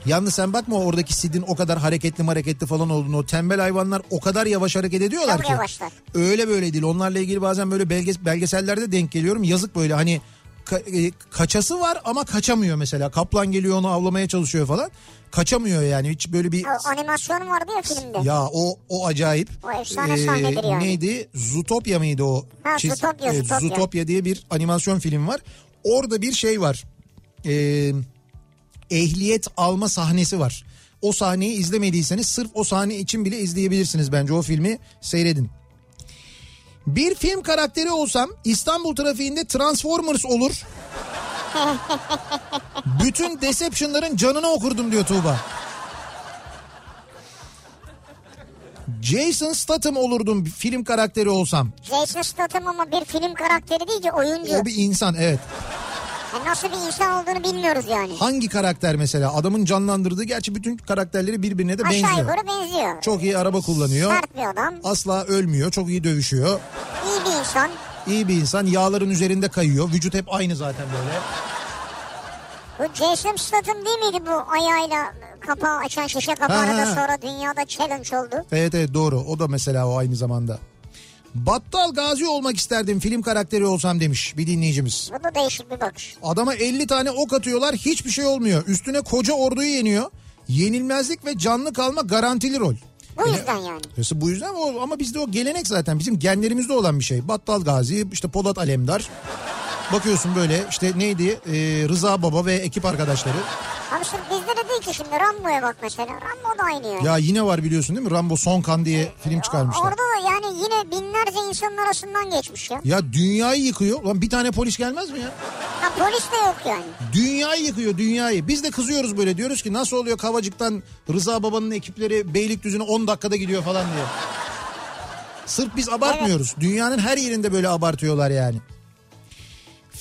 Yalnız sen bakma oradaki Sid'in o kadar hareketli hareketli falan olduğunu. O tembel hayvanlar o kadar yavaş hareket ediyorlar Çok ki. yavaşlar. Öyle böyle değil. Onlarla ilgili bazen böyle belge, belgesellerde denk geliyorum. Yazık böyle hani ka- e, kaçası var ama kaçamıyor mesela. Kaplan geliyor onu avlamaya çalışıyor falan. Kaçamıyor yani hiç böyle bir... O animasyon vardı ya filmde. Ya o o acayip. O efsane sahnedir yani. Neydi? Zootopia mıydı o? Ha, Zootopia, e, Zootopia. Zootopia diye bir animasyon film var. Orada bir şey var. Ee, ehliyet alma sahnesi var. O sahneyi izlemediyseniz sırf o sahne için bile izleyebilirsiniz bence o filmi seyredin. Bir film karakteri olsam İstanbul trafiğinde Transformers olur. [LAUGHS] Bütün Deception'ların canını okurdum diyor Tuğba. Jason Statham olurdum film karakteri olsam. Jason Statham ama bir film karakteri değil ki oyuncu. O bir insan evet. Yani nasıl bir insan olduğunu bilmiyoruz yani. Hangi karakter mesela? Adamın canlandırdığı gerçi bütün karakterleri birbirine de Aşağı benziyor. yukarı benziyor. Çok iyi araba kullanıyor. Sert bir adam. Asla ölmüyor. Çok iyi dövüşüyor. iyi bir insan. İyi bir insan. Yağların üzerinde kayıyor. Vücut hep aynı zaten böyle. Bu Jason Statham değil miydi bu ayağıyla kapağı açan şişe kapağını Ha, da sonra dünyada challenge oldu. Evet evet doğru. O da mesela o aynı zamanda. Battal Gazi olmak isterdim film karakteri olsam demiş bir dinleyicimiz. Bu da değişik bir bakış. Adama 50 tane ok atıyorlar hiçbir şey olmuyor. Üstüne koca orduyu yeniyor. Yenilmezlik ve canlı kalma garantili rol. Bu yüzden yani. Mesela bu yüzden o, ama bizde o gelenek zaten bizim genlerimizde olan bir şey. Battal Gazi, işte Polat Alemdar. Bakıyorsun böyle işte neydi Ee, Rıza Baba ve ekip arkadaşları. Abi sırf bizde de değil ki şimdi Rambo'ya bak mesela. Rambo da aynı yani. Ya yine var biliyorsun değil mi? Rambo Son Kan diye film çıkarmışlar. Orada da yani yine binlerce insanın arasından geçmiş ya. Ya dünyayı yıkıyor. Lan bir tane polis gelmez mi ya? Ha polis de yok yani. Dünyayı yıkıyor dünyayı. Biz de kızıyoruz böyle diyoruz ki nasıl oluyor Kavacık'tan Rıza Baba'nın ekipleri Beylikdüzü'ne 10 dakikada gidiyor falan diye. Sırf biz abartmıyoruz. Dünyanın her yerinde böyle abartıyorlar yani.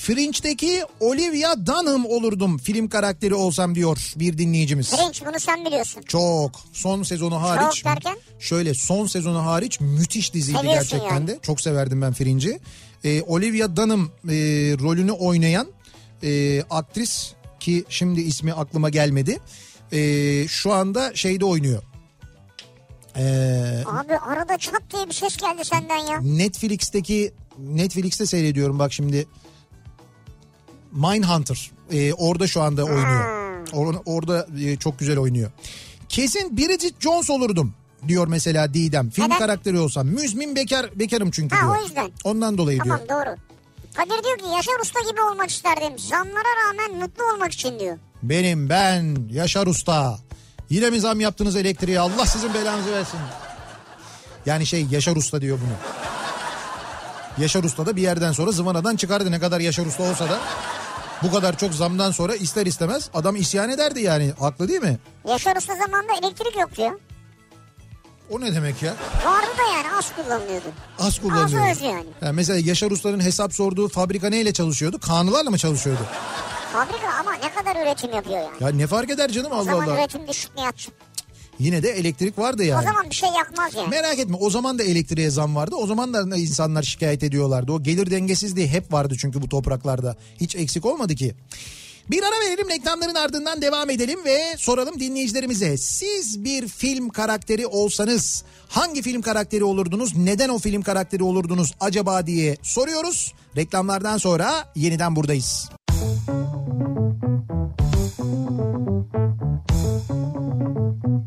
Fringe'deki Olivia Dunham olurdum film karakteri olsam diyor bir dinleyicimiz. Fringe bunu sen biliyorsun. Çok. Son sezonu hariç. Çok derken? Şöyle son sezonu hariç müthiş diziydi Seviyorsun gerçekten yani. de. Çok severdim ben Fringe'i. Ee, Olivia Dunham e, rolünü oynayan e, aktris ki şimdi ismi aklıma gelmedi. E, şu anda şeyde oynuyor. Ee, Abi arada çat diye bir ses geldi senden ya. Netflix'teki Netflix'te seyrediyorum bak şimdi. Mindhunter. Ee, orada şu anda oynuyor. Or- orada e, çok güzel oynuyor. Kesin Bridget Jones olurdum diyor mesela Didem. Film Neden? karakteri olsam. Müzmin bekar bekarım çünkü Ha, diyor. o yüzden. Ondan dolayı Tamam diyor. doğru. Kadir diyor ki Yaşar Usta gibi olmak isterdim. Zamlara rağmen mutlu olmak için diyor. Benim ben Yaşar Usta. Yine mi zam yaptınız elektriğe Allah sizin belanızı versin. Yani şey Yaşar Usta diyor bunu. Yaşar Usta da bir yerden sonra zıvanadan çıkardı ne kadar Yaşar Usta olsa da. Bu kadar çok zamdan sonra ister istemez adam isyan ederdi yani. Haklı değil mi? Yaşar Usta zamanında elektrik yok diyor. O ne demek ya? Vardı da yani az kullanılıyordu. Az kullanıyor. Az öz yani. Yani mesela Yaşar Usta'nın hesap sorduğu fabrika neyle çalışıyordu? Kanılarla mı çalışıyordu? Fabrika ama ne kadar üretim yapıyor yani. Ya ne fark eder canım o Allah zaman Allah. üretim düşük mü? Yine de elektrik vardı O yani. zaman bir şey yakmaz yani. Merak etme o zaman da elektriğe zam vardı. O zaman da insanlar şikayet ediyorlardı. O gelir dengesizliği hep vardı çünkü bu topraklarda. Hiç eksik olmadı ki. Bir ara verelim reklamların ardından devam edelim ve soralım dinleyicilerimize. Siz bir film karakteri olsanız hangi film karakteri olurdunuz? Neden o film karakteri olurdunuz acaba diye soruyoruz. Reklamlardan sonra yeniden buradayız. En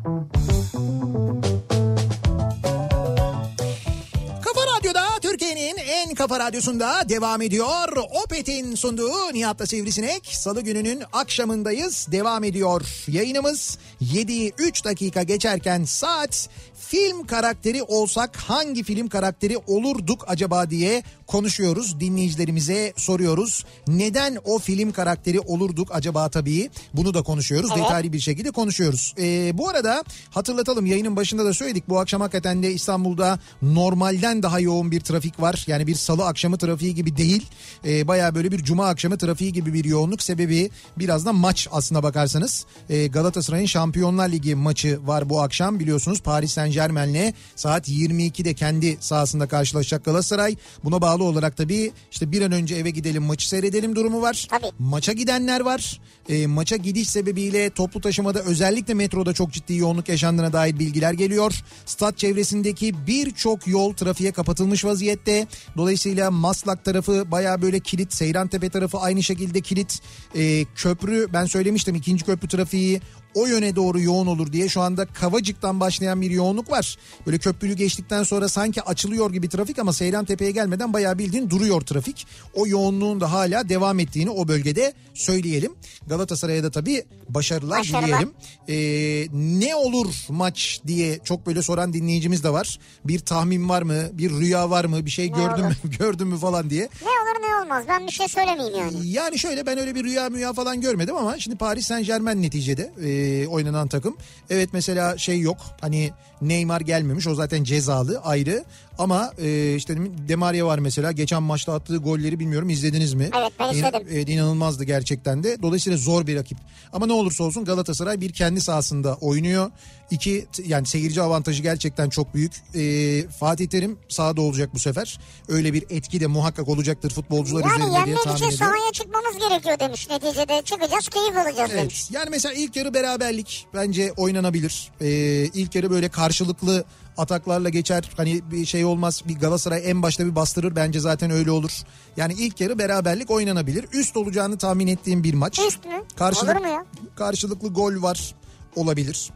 kafa radyosunda devam ediyor. Opet'in sunduğu Nihat'la Sivrisinek. Salı gününün akşamındayız. Devam ediyor yayınımız. 7'yi 3 dakika geçerken saat film karakteri olsak hangi film karakteri olurduk acaba diye konuşuyoruz. Dinleyicilerimize soruyoruz. Neden o film karakteri olurduk acaba tabii bunu da konuşuyoruz. Evet. Detaylı bir şekilde konuşuyoruz. Ee, bu arada hatırlatalım yayının başında da söyledik. Bu akşam hakikaten de İstanbul'da normalden daha yoğun bir trafik var. Yani bir salı akşamı trafiği gibi değil. Ee, Baya böyle bir cuma akşamı trafiği gibi bir yoğunluk. Sebebi biraz da maç aslına bakarsanız. Ee, Galatasaray'ın Şampiyonlar Ligi maçı var bu akşam. Biliyorsunuz Paris Saint Germain'le saat 22'de kendi sahasında karşılaşacak Galatasaray. Buna bağlı olarak tabii işte bir an önce eve gidelim maçı seyredelim durumu var. Tabii. Maça gidenler var. E, maça gidiş sebebiyle toplu taşımada özellikle metroda çok ciddi yoğunluk yaşandığına dair bilgiler geliyor. Stat çevresindeki birçok yol trafiğe kapatılmış vaziyette. Dolayısıyla Maslak tarafı baya böyle kilit. Seyrantepe tarafı aynı şekilde kilit. E, köprü ben söylemiştim ikinci köprü trafiği o yöne doğru yoğun olur diye şu anda Kavacık'tan başlayan bir yoğunluk var. Böyle köprülü geçtikten sonra sanki açılıyor gibi trafik ama Seyrantepe'ye gelmeden bayağı bildiğin duruyor trafik. O yoğunluğun da hala devam ettiğini o bölgede söyleyelim. Galatasaray'a da tabii başarılar, Başarılar. dileyelim. Ee, ne olur maç diye çok böyle soran dinleyicimiz de var. Bir tahmin var mı? Bir rüya var mı? Bir şey gördün mü? [LAUGHS] gördün mü falan diye. Ne olur ne olmaz ben bir şey söylemeyeyim yani. Yani şöyle ben öyle bir rüya müya falan görmedim ama şimdi Paris Saint Germain neticede e, oynanan takım. Evet mesela şey yok hani Neymar gelmemiş o zaten cezalı ayrı ama e, işte Demaria var mesela geçen maçta attığı golleri bilmiyorum izlediniz mi? Evet, ben izledim. Evet, inanılmazdı gerçekten de dolayısıyla zor bir rakip ama ne olursa olsun Galatasaray bir kendi sahasında oynuyor. İki yani seyirci avantajı gerçekten çok büyük. E, Fatih Terim sahada olacak bu sefer. Öyle bir etki de muhakkak olacaktır futbolcular Yani üzerinde diye tahmin ediyorum. sahaya çıkmamız gerekiyor demiş. Neticede çıkacağız keyif alacağız demiş. Evet. Yani mesela ilk yarı beraberlik bence oynanabilir. Ee, ilk yarı böyle karşılıklı ataklarla geçer. Hani bir şey olmaz. Bir Galatasaray en başta bir bastırır. Bence zaten öyle olur. Yani ilk yarı beraberlik oynanabilir. Üst olacağını tahmin ettiğim bir maç. Üst mü? Karşılık, Olur mu ya? Karşılıklı gol var. Olabilir.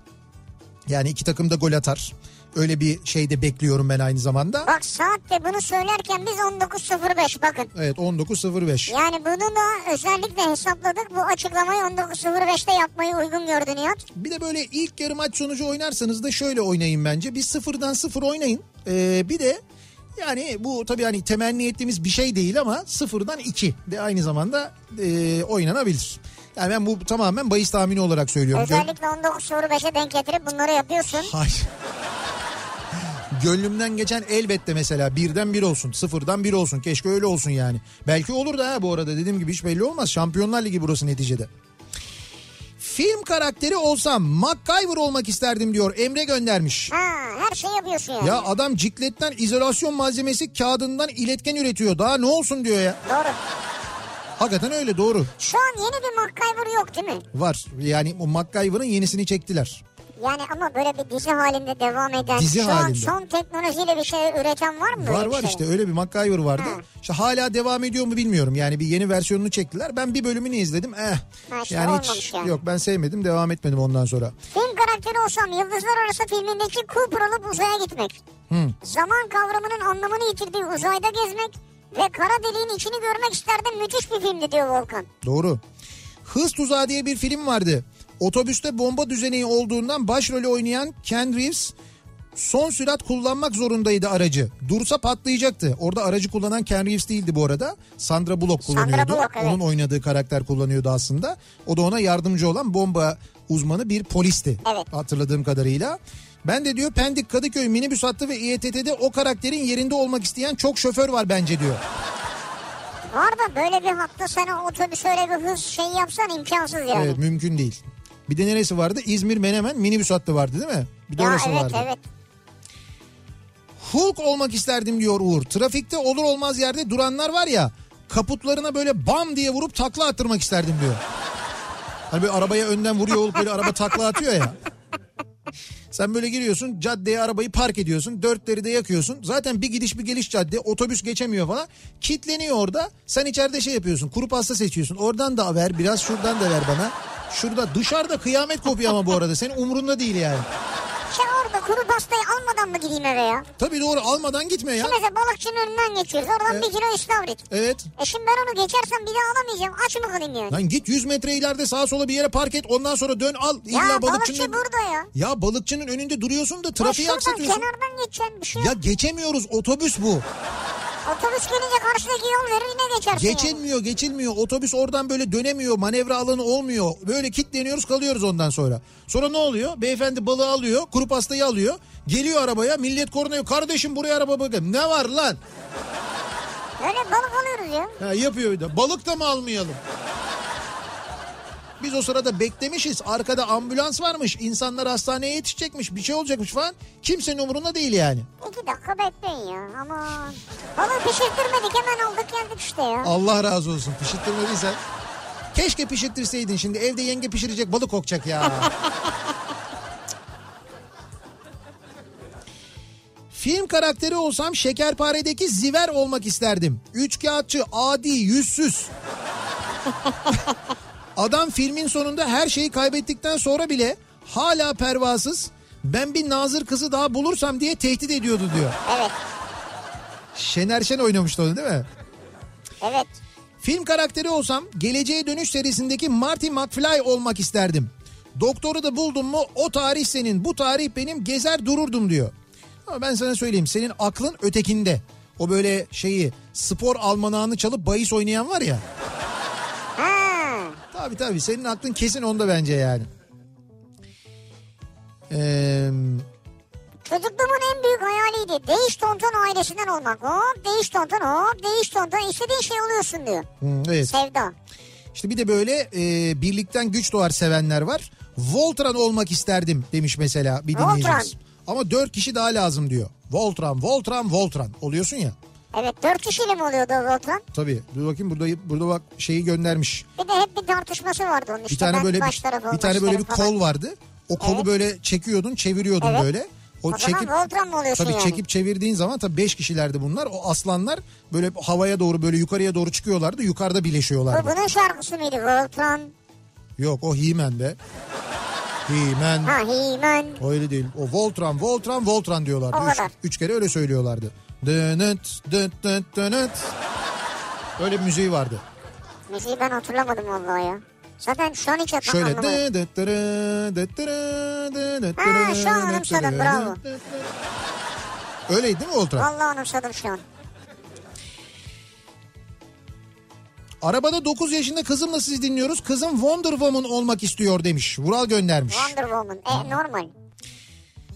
Yani iki takım da gol atar. Öyle bir şey de bekliyorum ben aynı zamanda. Bak saatte bunu söylerken biz 19.05 bakın. Evet 19.05. Yani bunu da özellikle hesapladık. Bu açıklamayı 19.05'te yapmayı uygun gördü Nihat. Bir de böyle ilk yarı maç sonucu oynarsanız da şöyle oynayın bence. Bir sıfırdan sıfır oynayın. Ee, bir de yani bu tabii hani temenni ettiğimiz bir şey değil ama sıfırdan iki de aynı zamanda e, oynanabilir. Yani ben bu tamamen bahis tahmini olarak söylüyorum. Özellikle 19.05'e denk getirip bunları yapıyorsun. Hayır. Gönlümden geçen elbette mesela birden bir olsun sıfırdan bir olsun keşke öyle olsun yani. Belki olur da ha bu arada dediğim gibi hiç belli olmaz. Şampiyonlar Ligi burası neticede. Film karakteri olsam MacGyver olmak isterdim diyor Emre göndermiş. Ha her şey yapıyorsun yani. Ya adam cikletten izolasyon malzemesi kağıdından iletken üretiyor. Daha ne olsun diyor ya. Doğru. Hakikaten öyle doğru. Şu an yeni bir MacGyver yok değil mi? Var. Yani o MacGyver'ın yenisini çektiler. Yani ama böyle bir dizi halinde devam eden, Dizi şu halinde. an son teknolojiyle bir şey üreten var mı? Var var şey? işte öyle bir MacGyver vardı. Ha. İşte hala devam ediyor mu bilmiyorum. Yani bir yeni versiyonunu çektiler. Ben bir bölümünü izledim. Eh. Ha işte yani hiç yani. yok ben sevmedim. Devam etmedim ondan sonra. Film karakteri olsam Yıldızlar Arası filmindeki Cooper olup uzaya gitmek. Zaman kavramının anlamını yitirdiği uzayda gezmek ve kara deliğin içini görmek isterdim. Müthiş bir filmdi diyor Volkan. Doğru. Hız Tuzağı diye bir film vardı. Otobüste bomba düzeneği olduğundan başrolü oynayan Ken Reeves son sürat kullanmak zorundaydı aracı. Dursa patlayacaktı. Orada aracı kullanan Ken Reeves değildi bu arada. Sandra Bullock Sandra kullanıyordu. Bullock, evet. Onun oynadığı karakter kullanıyordu aslında. O da ona yardımcı olan bomba uzmanı bir polisti. Evet. Hatırladığım kadarıyla. Ben de diyor Pendik Kadıköy minibüs hattı ve İETT'de o karakterin yerinde olmak isteyen çok şoför var bence diyor. Var da böyle bir hatta sen o otobüs öyle bir hız şey yapsan imkansız yani. Evet mümkün değil. Bir de neresi vardı? İzmir Menemen minibüs hattı vardı değil mi? Bir de ya orası evet vardı. evet. Hulk olmak isterdim diyor Uğur. Trafikte olur olmaz yerde duranlar var ya kaputlarına böyle bam diye vurup takla attırmak isterdim diyor. Hani böyle arabaya önden vuruyor olup böyle araba takla atıyor ya. Sen böyle giriyorsun caddeye arabayı park ediyorsun dörtleri de yakıyorsun. Zaten bir gidiş bir geliş cadde otobüs geçemiyor falan. Kitleniyor orada sen içeride şey yapıyorsun kuru pasta seçiyorsun. Oradan da ver biraz şuradan da ver bana. Şurada dışarıda kıyamet kopuyor ama bu arada senin umurunda değil yani. Sen orada kuru pastayı almadan mı gideyim eve ya? Tabii doğru almadan gitme ya. Şimdi mesela balıkçının önünden geçiyoruz. Oradan Evet. bir kilo istavrit. Evet. E şimdi ben onu geçersem bir daha alamayacağım. Aç mı kalayım yani? Lan git 100 metre ileride sağa sola bir yere park et ondan sonra dön al. İlla ya balıkçı balıkçının... burada ya. Ya balıkçının önünde duruyorsun da Ya trafiği şuradan aksatıyorsun. kenardan geçeceğim bir şey Ya geçemiyoruz otobüs bu. Otobüs gelince karşıdaki yol verir yine geçersin yani. Geçilmiyor geçilmiyor otobüs oradan böyle dönemiyor manevra alanı olmuyor. Böyle kilitleniyoruz kalıyoruz ondan sonra. Sonra ne oluyor? Beyefendi balığı alıyor kuru pastayı alıyor. Geliyor arabaya millet korunuyor. Kardeşim buraya araba bakın. Ne var lan? Öyle balık alıyoruz ya. Ha, yapıyor bir de. Balık da mı almayalım? Biz o sırada beklemişiz. Arkada ambulans varmış. İnsanlar hastaneye yetişecekmiş. Bir şey olacakmış falan. Kimsenin umurunda değil yani. İki dakika bekleyin ya. Aman. Balığı pişirttirmedik hemen aldık geldik işte ya. Allah razı olsun. Pişirttirmediysen. Keşke pişirttirseydin. Şimdi evde yenge pişirecek balık kokacak ya. [LAUGHS] Film karakteri olsam şekerparedeki ziver olmak isterdim. Üçkağıtçı, adi, yüzsüz. [LAUGHS] Adam filmin sonunda her şeyi kaybettikten sonra bile hala pervasız ben bir nazır kızı daha bulursam diye tehdit ediyordu diyor. Evet. Şener Şen oynamıştı onu değil mi? Evet. Film karakteri olsam Geleceğe Dönüş serisindeki Marty McFly olmak isterdim. Doktoru da buldum mu o tarih senin bu tarih benim gezer dururdum diyor. Ama ben sana söyleyeyim senin aklın ötekinde. O böyle şeyi spor almanağını çalıp bahis oynayan var ya. Tabii tabii senin aklın kesin onda bence yani. Eee... Çocukluğumun en büyük hayaliydi. Değiş tonton ailesinden olmak. Hop değiş tonton hop değiş tonton istediğin şey oluyorsun diyor. hmm, evet. Sevda. İşte bir de böyle e, birlikten güç doğar sevenler var. Voltran olmak isterdim demiş mesela bir Voltran. dinleyicimiz. Ama dört kişi daha lazım diyor. Voltran, Voltran, Voltran oluyorsun ya. Evet dört kişiyle mi oluyordu o Voltran? Tabii. Dur bakayım burada burada bak şeyi göndermiş. Bir de hep bir tartışması vardı onun işte. Bir tane ben böyle bir, bir tane böyle bir falan. kol vardı. O kolu Evet. böyle çekiyordun, çeviriyordun Evet. böyle. O, O oluyorsun Tabii yani? çekip çevirdiğin zaman tabii beş kişilerdi bunlar. O aslanlar böyle havaya doğru böyle yukarıya doğru çıkıyorlardı. Yukarıda Bu birleşiyorlardı. bunun şarkısı mıydı Voltran? Yok o He-Man be. He-Man. Ha He-Man. O öyle değil. O Voltran, Voltran, Voltran diyorlardı. O Üç, kadar. üç kere öyle söylüyorlardı. Dönüt, dönüt, dönüt, dönüt. Öyle bir müziği vardı. Müziği ben hatırlamadım vallahi ya. Zaten şu an hiç hatırlam- Şöyle. dırı, dı dırı, dı dı Ha, şu an dı anımsadım, bravo. Öyleydi değil mi Voltran? Vallahi anımsadım şu an. Arabada 9 yaşında kızımla sizi dinliyoruz. Kızım Wonder Woman olmak istiyor demiş. Vural göndermiş. Wonder Woman. E normal.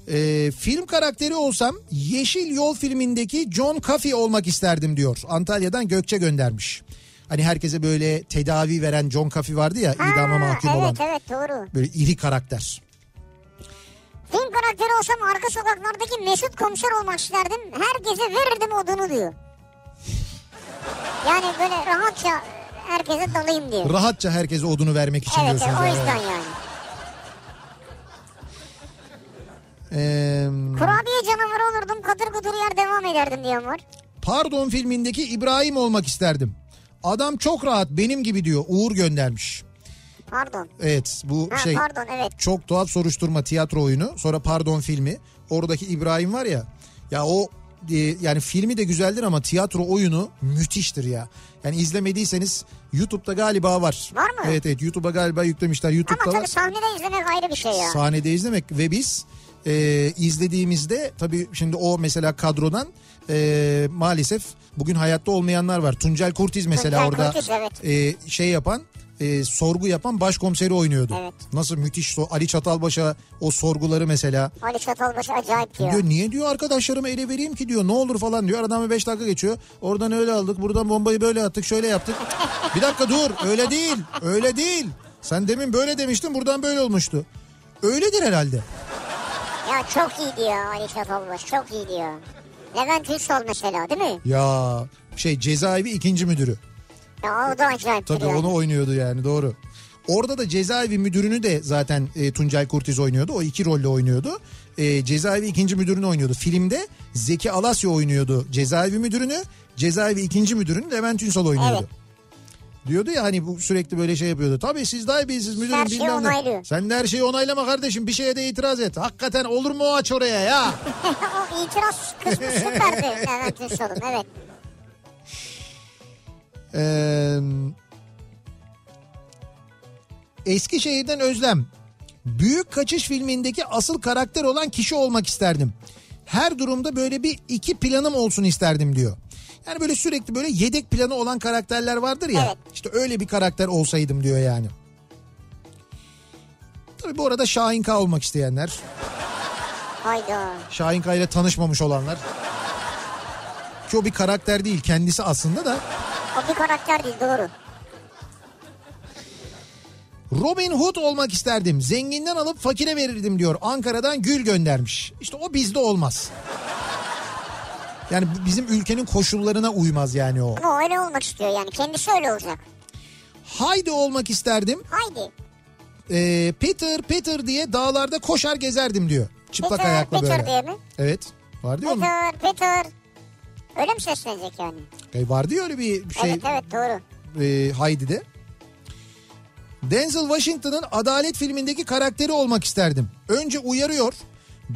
Ee, film karakteri olsam Yeşil Yol filmindeki John Coffey olmak isterdim diyor. Antalya'dan Gökçe göndermiş. Hani herkese böyle tedavi veren John Coffey vardı ya idama Ha, mahkum evet olan. evet doğru. Böyle iri karakter. Film karakteri olsam arka sokaklardaki Mesut komiser olmak isterdim. Herkese verirdim odunu diyor. Yani böyle rahatça herkese dalayım diyor. Rahatça herkese odunu vermek için Evet diyorsunuz. o yani. yüzden yani. Ee, Kurabiye canavarı olurdum katır kutur yer devam ederdim diyen var. Pardon filmindeki İbrahim olmak isterdim. Adam çok rahat benim gibi diyor. Uğur göndermiş. Pardon. Evet bu Ha, şey pardon evet. çok tuhaf soruşturma tiyatro oyunu. Sonra Pardon filmi. Oradaki İbrahim var ya. Ya o e, yani filmi de güzeldir ama tiyatro oyunu müthiştir ya. Yani izlemediyseniz YouTube'da galiba var. Var mı? Evet evet YouTube'a galiba yüklemişler. YouTube'da Ama var. tabii sahnede izlemek ayrı bir şey ya. Sahnede izlemek ve biz e, izlediğimizde tabii şimdi o mesela kadrodan e, maalesef bugün hayatta olmayanlar var. Tuncel Kurtiz mesela Tuncel orada Kurtiz, evet. e, şey yapan e, sorgu yapan başkomiseri oynuyordu. Evet. Nasıl müthiş Ali Çatalbaş'a o sorguları mesela Ali Çatalbaşı acayip diyor. diyor niye diyor arkadaşlarımı ele vereyim ki diyor ne olur falan diyor. Aradan bir 5 dakika geçiyor. Oradan öyle aldık buradan bombayı böyle attık şöyle yaptık. [LAUGHS] bir dakika dur öyle değil öyle değil. Sen demin böyle demiştin buradan böyle olmuştu. Öyledir herhalde. Ya çok iyi diyor Ali Çatalbaşı çok iyi diyor. Levent Ünsal mesela değil mi? Ya şey cezaevi ikinci müdürü. Ya o da acayip Tabii yani. onu oynuyordu yani doğru. Orada da cezaevi müdürünü de zaten e, Tuncay Kurtiz oynuyordu. O iki rolle oynuyordu. E, cezaevi ikinci müdürünü oynuyordu. Filmde Zeki Alasya oynuyordu cezaevi müdürünü. Cezaevi ikinci müdürünü Levent Ünsal oynuyordu. Evet. Diyordu ya hani bu sürekli böyle şey yapıyordu. Tabii siz daha iyi bilirsiniz müdürüm Her bilmem ne. onaylıyor. Sen de her şeyi onaylama kardeşim bir şeye de itiraz et. Hakikaten olur mu o aç oraya ya? o [LAUGHS] itiraz kısmı süperdi [LAUGHS] Levent evet. Ee, Eskişehir'den Özlem. Büyük Kaçış filmindeki asıl karakter olan kişi olmak isterdim. Her durumda böyle bir iki planım olsun isterdim diyor. Yani böyle sürekli böyle yedek planı olan karakterler vardır ya. Evet. İşte öyle bir karakter olsaydım diyor yani. Tabii bu arada Şahin K olmak isteyenler. Hayda. Şahin K ile tanışmamış olanlar. Ki o bir karakter değil kendisi aslında da. O bir karakter değil doğru. Robin Hood olmak isterdim. Zenginden alıp fakire verirdim diyor. Ankara'dan Gül göndermiş. İşte o bizde olmaz. Yani bizim ülkenin koşullarına uymaz yani o. Ama o öyle olmak istiyor yani kendisi öyle olacak. Haydi olmak isterdim. Haydi. Ee, Peter Peter diye dağlarda koşar gezerdim diyor. Çıplak Peter, ayakla Peter böyle. diye mi? Evet. Var diyor mu? Peter, Peter. Öyle mi seslenecek yani? E, var diyor öyle bir şey Evet evet doğru. e, Haydi'de. Denzel Washington'ın Adalet filmindeki karakteri olmak isterdim. Önce uyarıyor,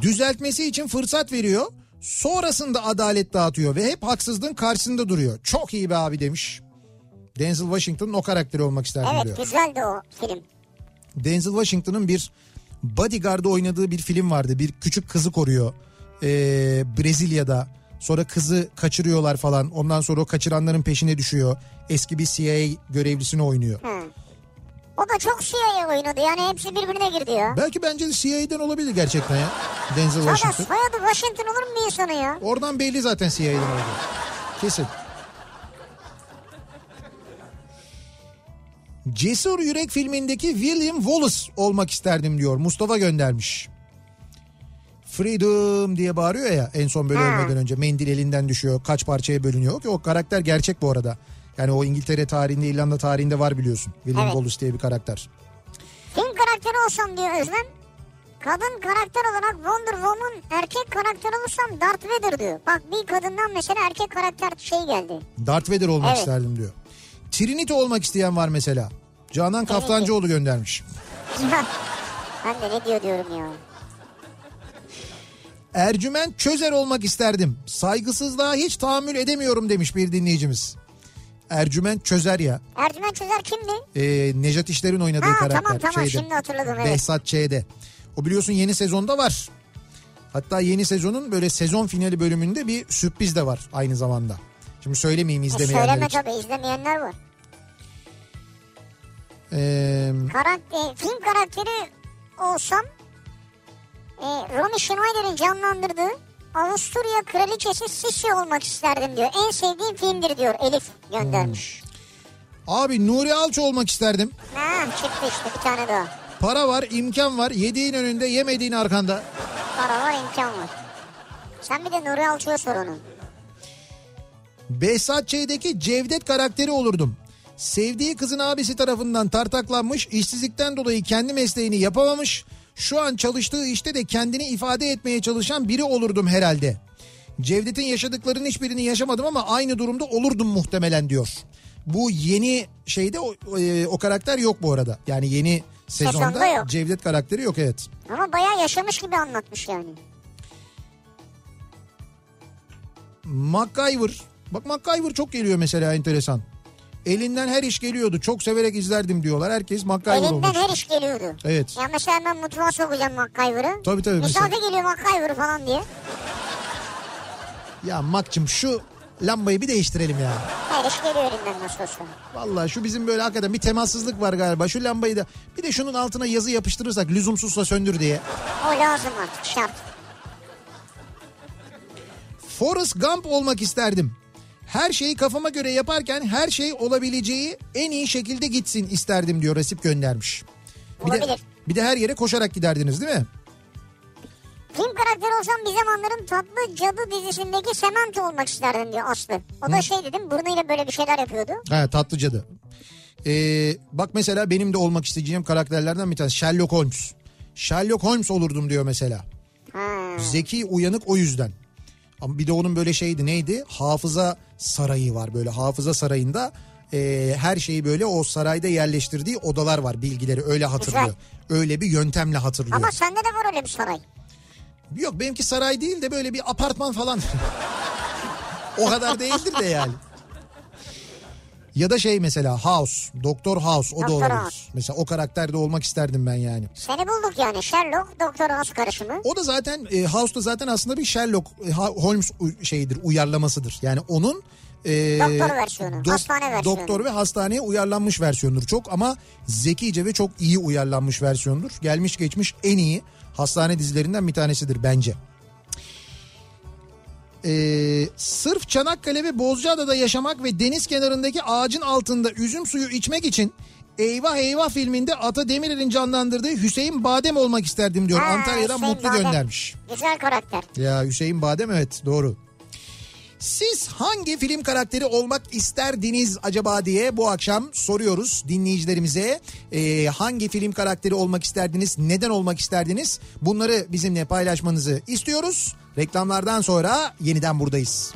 düzeltmesi için fırsat veriyor. Sonrasında adalet dağıtıyor ve hep haksızlığın karşısında duruyor. Çok iyi be abi demiş. Denzel Washington'ın o karakteri olmak isterdim Evet diyor. güzeldi o film. Denzel Washington'ın bir bodyguard'da oynadığı bir film vardı. Bir küçük kızı koruyor ee, Brezilya'da. Sonra kızı kaçırıyorlar falan. Ondan sonra o kaçıranların peşine düşüyor. Eski bir CIA görevlisini oynuyor. Hı. O da çok CIA oynadı yani hepsi birbirine girdi ya. Belki bence de CIA'den olabilir gerçekten ya. Denzel Zaten Washington. soyadı Washington olur mu bir insanı ya? Oradan belli zaten CIA'den oldu. Kesin. Cesur Yürek filmindeki William Wallace olmak isterdim diyor. Mustafa göndermiş. Freedom diye bağırıyor ya en son böyle ölmeden önce mendil elinden düşüyor kaç parçaya bölünüyor ki o karakter gerçek bu arada. Yani o İngiltere tarihinde İrlanda tarihinde var biliyorsun. William Evet. Wallace diye bir karakter. Film karakteri olsam diyor Özlem. Kadın karakter olarak Wonder Woman, erkek karakter olursam Darth Vader diyor. Bak bir kadından mesela erkek karakter şey geldi. Darth Vader olmak Evet. isterdim diyor. Trinity olmak isteyen var mesela. Canan Kaftancıoğlu göndermiş. ben de ne diyor diyorum ya. Ercüment Çözer olmak isterdim. Saygısızlığa hiç tahammül edemiyorum demiş bir dinleyicimiz. Ercüment Çözer ya. Ercüment Çözer kimdi? Ee, Nejat İşler'in oynadığı Ha karakter. tamam tamam şeyde. şimdi hatırladım evet. Behzat Ç'de. O biliyorsun yeni sezonda var. Hatta yeni sezonun böyle sezon finali bölümünde bir sürpriz de var aynı zamanda. Şimdi söylemeyeyim E, izlemeyenler söyleme için. tabii izlemeyenler var. Ee, Karakter, film karakteri olsam e, Romy Schneider'in canlandırdığı Avusturya kraliçesi Sisi olmak isterdim diyor. En sevdiğim filmdir diyor Elif göndermiş. abi Nuri Alço olmak isterdim. Ha çıktı işte bir tane daha. Para var, imkan var. Yediğin önünde, yemediğin arkanda. Para var imkan var. Sen bir de Nuri Alço'ya sor onu. Behzat Ç'deki Cevdet karakteri olurdum. Sevdiği kızın abisi tarafından tartaklanmış, işsizlikten dolayı kendi mesleğini yapamamış. Şu an çalıştığı işte de kendini ifade etmeye çalışan biri olurdum herhalde. Cevdet'in yaşadıklarının hiçbirini yaşamadım ama aynı durumda olurdum muhtemelen diyor. Bu yeni şeyde o, e, o karakter yok bu arada. Yani yeni sezonda, Sezonda. Cevdet karakteri yok evet. Ama bayağı yaşamış gibi anlatmış yani. MacGyver. Bak MacGyver çok geliyor mesela enteresan. Elinden her iş geliyordu. Çok severek izlerdim diyorlar. Herkes MacGyver Elinden olmuş. her iş geliyordu. Evet. Ya mesela ben mutfağa sokacağım MacGyver'ı. Tabii tabii. Mesela. Misafir geliyor MacGyver falan diye. Ya Mac'cım şu lambayı bir değiştirelim ya. Her iş geliyor elinden nasıl olsa. Vallahi şu bizim böyle hakikaten bir temassızlık var galiba. Şu lambayı da bir de şunun altına yazı yapıştırırsak lüzumsuzsa söndür diye. O lazım artık şart. Forrest Gump olmak isterdim. Her şeyi kafama göre yaparken her şey olabileceği en iyi şekilde gitsin isterdim diyor Resip göndermiş. Bir de, Olabilir. bir de her yere koşarak giderdiniz değil mi? Film karakteri olsam bir zamanların tatlı cadı dizisindeki Samantha olmak isterdim diyor Aslı. O da şey dedim burnuyla böyle bir şeyler yapıyordu. Ha tatlı cadı. Ee, bak mesela benim de olmak isteyeceğim karakterlerden bir tanesi Sherlock Holmes. Sherlock Holmes olurdum diyor mesela. Ha. Zeki uyanık o yüzden. Ama bir de onun böyle şeydi neydi? Hafıza sarayı var böyle hafıza sarayında e, her şeyi böyle o sarayda yerleştirdiği odalar var bilgileri öyle hatırlıyor. Öyle bir yöntemle hatırlıyor. Ama sende de var öyle bir saray. Yok benimki saray değil de böyle bir apartman falan. [LAUGHS] o kadar değildir de yani. Ya da şey mesela House, Doktor House o da Doktor olabilir. House. Mesela o karakterde olmak isterdim ben yani. Seni bulduk yani Sherlock Doktor House karışımı. O da zaten e, House'da zaten aslında bir Sherlock e, Holmes şeyidir, uyarlamasıdır. Yani onun e, Doktor versiyonu, hastane versiyonu. Doktor ve hastaneye uyarlanmış versiyonudur çok ama zekice ve çok iyi uyarlanmış versiyonudur. Gelmiş geçmiş en iyi hastane dizilerinden bir tanesidir bence. Ee, sırf Çanakkale ve Bozcaada'da yaşamak ve deniz kenarındaki ağacın altında üzüm suyu içmek için Eyvah Eyvah filminde Ata Demirer'in canlandırdığı Hüseyin Badem olmak isterdim diyor. Ha, Antalya'dan Hüseyin Mutlu Badem. göndermiş. Güzel karakter. Ya Hüseyin Badem evet doğru. Siz hangi film karakteri olmak isterdiniz acaba diye bu akşam soruyoruz dinleyicilerimize. Ee, hangi film karakteri olmak isterdiniz, neden olmak isterdiniz? Bunları bizimle paylaşmanızı istiyoruz. Reklamlardan sonra yeniden buradayız.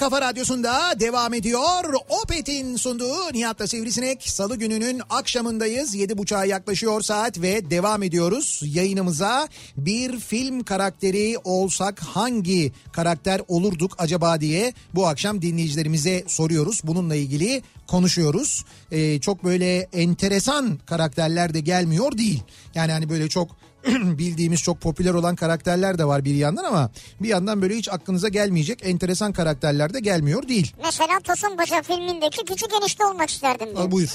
Kafa radyosunda devam ediyor. Opet'in sunduğu Nihat'la Sivrisinek. Salı gününün akşamındayız. 7.30'a yaklaşıyor saat ve devam ediyoruz. Yayınımıza bir film karakteri olsak hangi karakter olurduk acaba diye bu akşam dinleyicilerimize soruyoruz. Bununla ilgili konuşuyoruz. Ee, çok böyle enteresan karakterler de gelmiyor değil. Yani hani böyle çok [CLEARS THROAT] bildiğimiz çok popüler olan karakterler de var bir yandan ama bir yandan böyle hiç aklınıza gelmeyecek enteresan karakterler de gelmiyor değil. Mesela Tosun Paşa filmindeki küçük enişte olmak isterdim diyor. Al buyur.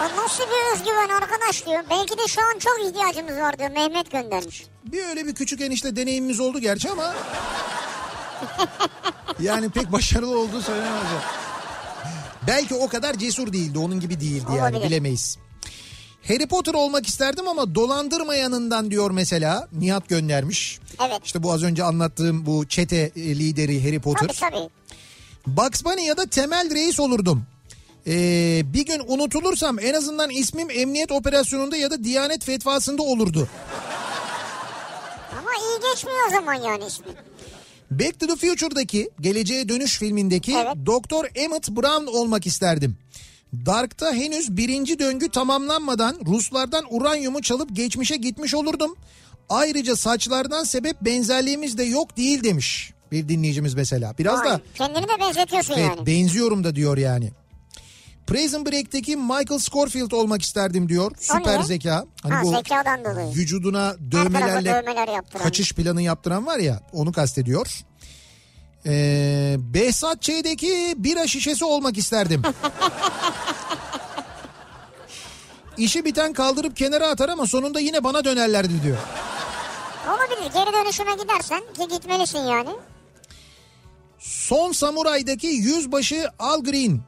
O nasıl bir özgüven arkadaş diyor. Belki de şu an çok ihtiyacımız var diyor. Mehmet göndermiş. Bir öyle bir küçük enişte deneyimimiz oldu gerçi ama yani pek başarılı olduğu söylenemez. Belki o kadar cesur değildi onun gibi değildi yani Olabilir. bilemeyiz. Harry Potter olmak isterdim ama dolandırmayanından diyor mesela Nihat göndermiş. Evet. İşte bu az önce anlattığım bu çete e, lideri Harry Potter. Tabii tabii. Bugs Bunny ya da Temel Reis olurdum. Ee, bir gün unutulursam en azından ismim emniyet operasyonunda ya da Diyanet fetvasında olurdu. Ama iyi geçmiyor o zaman yani ismi. Back to the Future'daki Geleceğe Dönüş filmindeki Evet. Doktor Emmett Brown olmak isterdim. Dark'ta henüz birinci döngü tamamlanmadan Ruslardan uranyumu çalıp geçmişe gitmiş olurdum. Ayrıca saçlardan sebep benzerliğimiz de yok değil demiş bir dinleyicimiz mesela. Biraz Vay, da Kendini de benzetiyorsun evet, yani. benziyorum da diyor yani. Prison Break'teki Michael Scofield olmak isterdim diyor. Süper zeka. Hani ha bu zekadan dolayı. vücuduna dövmelerle dövmeler yaptıran. kaçış planı yaptıran var ya onu kastediyor. Ee, Behzat Ç'deki bira şişesi olmak isterdim. [LAUGHS] İşi biten kaldırıp kenara atar ama sonunda yine bana dönerlerdi diyor. Olabilir. Geri dönüşüme gidersen ki gitmelisin yani. Son Samuray'daki yüzbaşı Al Green.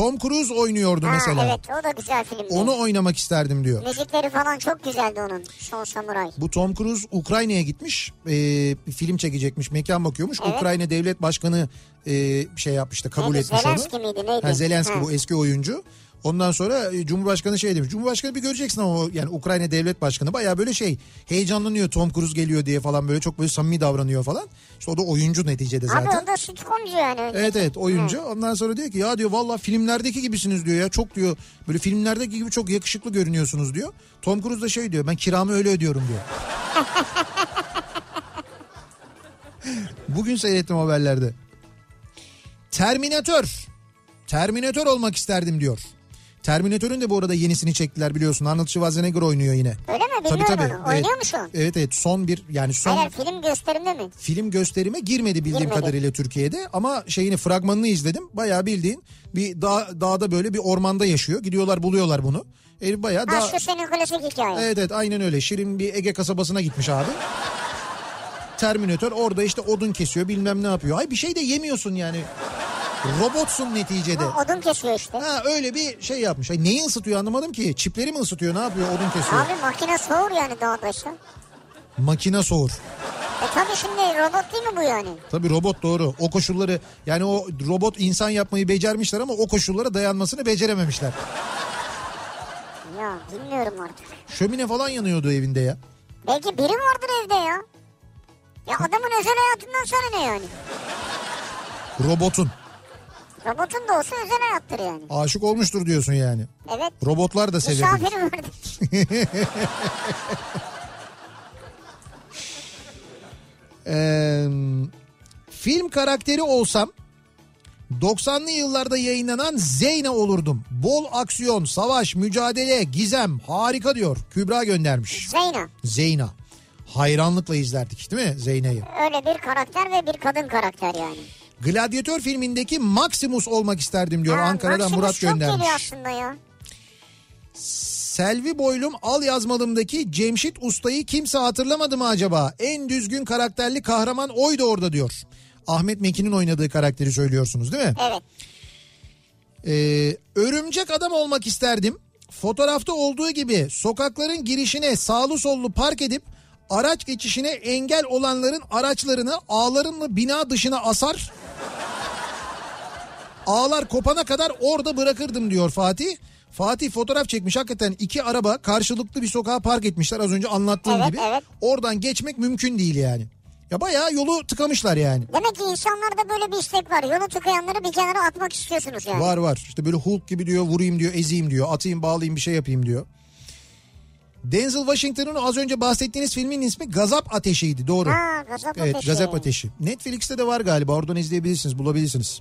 Tom Cruise oynuyordu Ha, mesela. evet o da güzel filmdi. Onu oynamak isterdim diyor. Müzikleri falan çok güzeldi onun. Son Samuray. Bu Tom Cruise Ukrayna'ya gitmiş. e, bir film çekecekmiş. Mekan bakıyormuş. Evet. Ukrayna devlet başkanı e, şey yapmıştı kabul Neydi, etmiş onu. Zelenski miydi, neydi? Ha, Zelenski Ha. bu eski oyuncu. Ondan sonra e, Cumhurbaşkanı şey demiş. Cumhurbaşkanı bir göreceksin ama yani Ukrayna devlet başkanı baya böyle şey heyecanlanıyor Tom Cruise geliyor diye falan böyle çok böyle samimi davranıyor falan. İşte o da oyuncu neticede zaten. Abi o da sitcomcu yani. Evet evet oyuncu. Ondan sonra diyor ki ya diyor valla filmlerdeki gibisiniz diyor ya. Çok diyor böyle filmlerdeki gibi çok yakışıklı görünüyorsunuz diyor. Tom Cruise da şey diyor ben kiramı öyle ödüyorum diyor. [LAUGHS] Bugün seyrettim haberlerde. Terminatör. Terminatör olmak isterdim diyor. Terminatör'ün de bu arada yenisini çektiler biliyorsun. Arnold Schwarzenegger oynuyor yine. Öyle mi? Bilmiyorum onu. Oynuyor mu şu an? Evet evet son bir yani son Hayır film gösterimde mi? film gösterime girmedi bildiğim Girmedi. kadarıyla Türkiye'de ama şeyini fragmanını izledim. Bayağı bildiğin bir dağ, dağda böyle bir ormanda yaşıyor. Gidiyorlar buluyorlar bunu. Herif bayağı Ha şu senin klasik hikaye. Evet evet aynen öyle. Şirin bir Ege kasabasına gitmiş abi. Terminatör orada işte odun kesiyor bilmem ne yapıyor. Ay bir şey de yemiyorsun yani. Robotsun neticede. Ha, odun kesiyor işte. Ha öyle bir şey yapmış. Ay neyi ısıtıyor anlamadım ki. Çipleri mi ısıtıyor ne yapıyor odun kesiyor. Abi makine soğur yani dağda işte. Makine soğur. E tabii şimdi robot değil mi bu yani? Tabii robot doğru. O koşulları yani o robot insan yapmayı becermişler ama o koşullara dayanmasını becerememişler. Ya bilmiyorum artık. Şömine falan yanıyordu evinde ya. Belki biri vardır evde ya. Ya adamın özel hayatından sana ne yani? Robotun. Robotun da olsa özel hayattır yani. Aşık olmuştur diyorsun yani. Evet. Robotlar da sevebilir. Misafirim vardır. [LAUGHS] Ee, film karakteri olsam 90'lı yıllarda yayınlanan Zeyna olurdum. Bol aksiyon, savaş, mücadele, gizem harika diyor. Kübra göndermiş. Zeyna. Zeyna. Hayranlıkla izlerdik değil mi Zeyna'yı? Öyle bir karakter ve bir kadın karakter yani. Gladyatör filmindeki Maximus olmak isterdim diyor. Ha, Ankara'dan Maximus Murat göndermiş. geliyor aslında ya. Selvi Boylum al yazmalımdaki Cemşit Usta'yı kimse hatırlamadı mı acaba? En düzgün karakterli kahraman oydu orada diyor. Ahmet Mekin'in oynadığı karakteri söylüyorsunuz değil mi? Evet. Ee, örümcek adam olmak isterdim. Fotoğrafta olduğu gibi sokakların girişine sağlı sollu park edip araç geçişine engel olanların araçlarını ağlarımla bina dışına asar. Ağlar kopana kadar orada bırakırdım diyor Fatih. Fatih fotoğraf çekmiş hakikaten iki araba karşılıklı bir sokağa park etmişler az önce anlattığım Evet, gibi. evet. Oradan geçmek mümkün değil yani. Ya bayağı yolu tıkamışlar yani. Demek ki insanlarda böyle bir istek var. Yolu tıkayanları bir kenara atmak istiyorsunuz yani. Var var. İşte böyle Hulk gibi diyor vurayım diyor ezeyim diyor. Atayım bağlayayım bir şey yapayım diyor. Denzel Washington'ın az önce bahsettiğiniz filmin ismi Gazap Ateşi'ydi doğru. Ha gazap evet ateşi. Gazap Ateşi. Netflix'te de var galiba oradan izleyebilirsiniz bulabilirsiniz.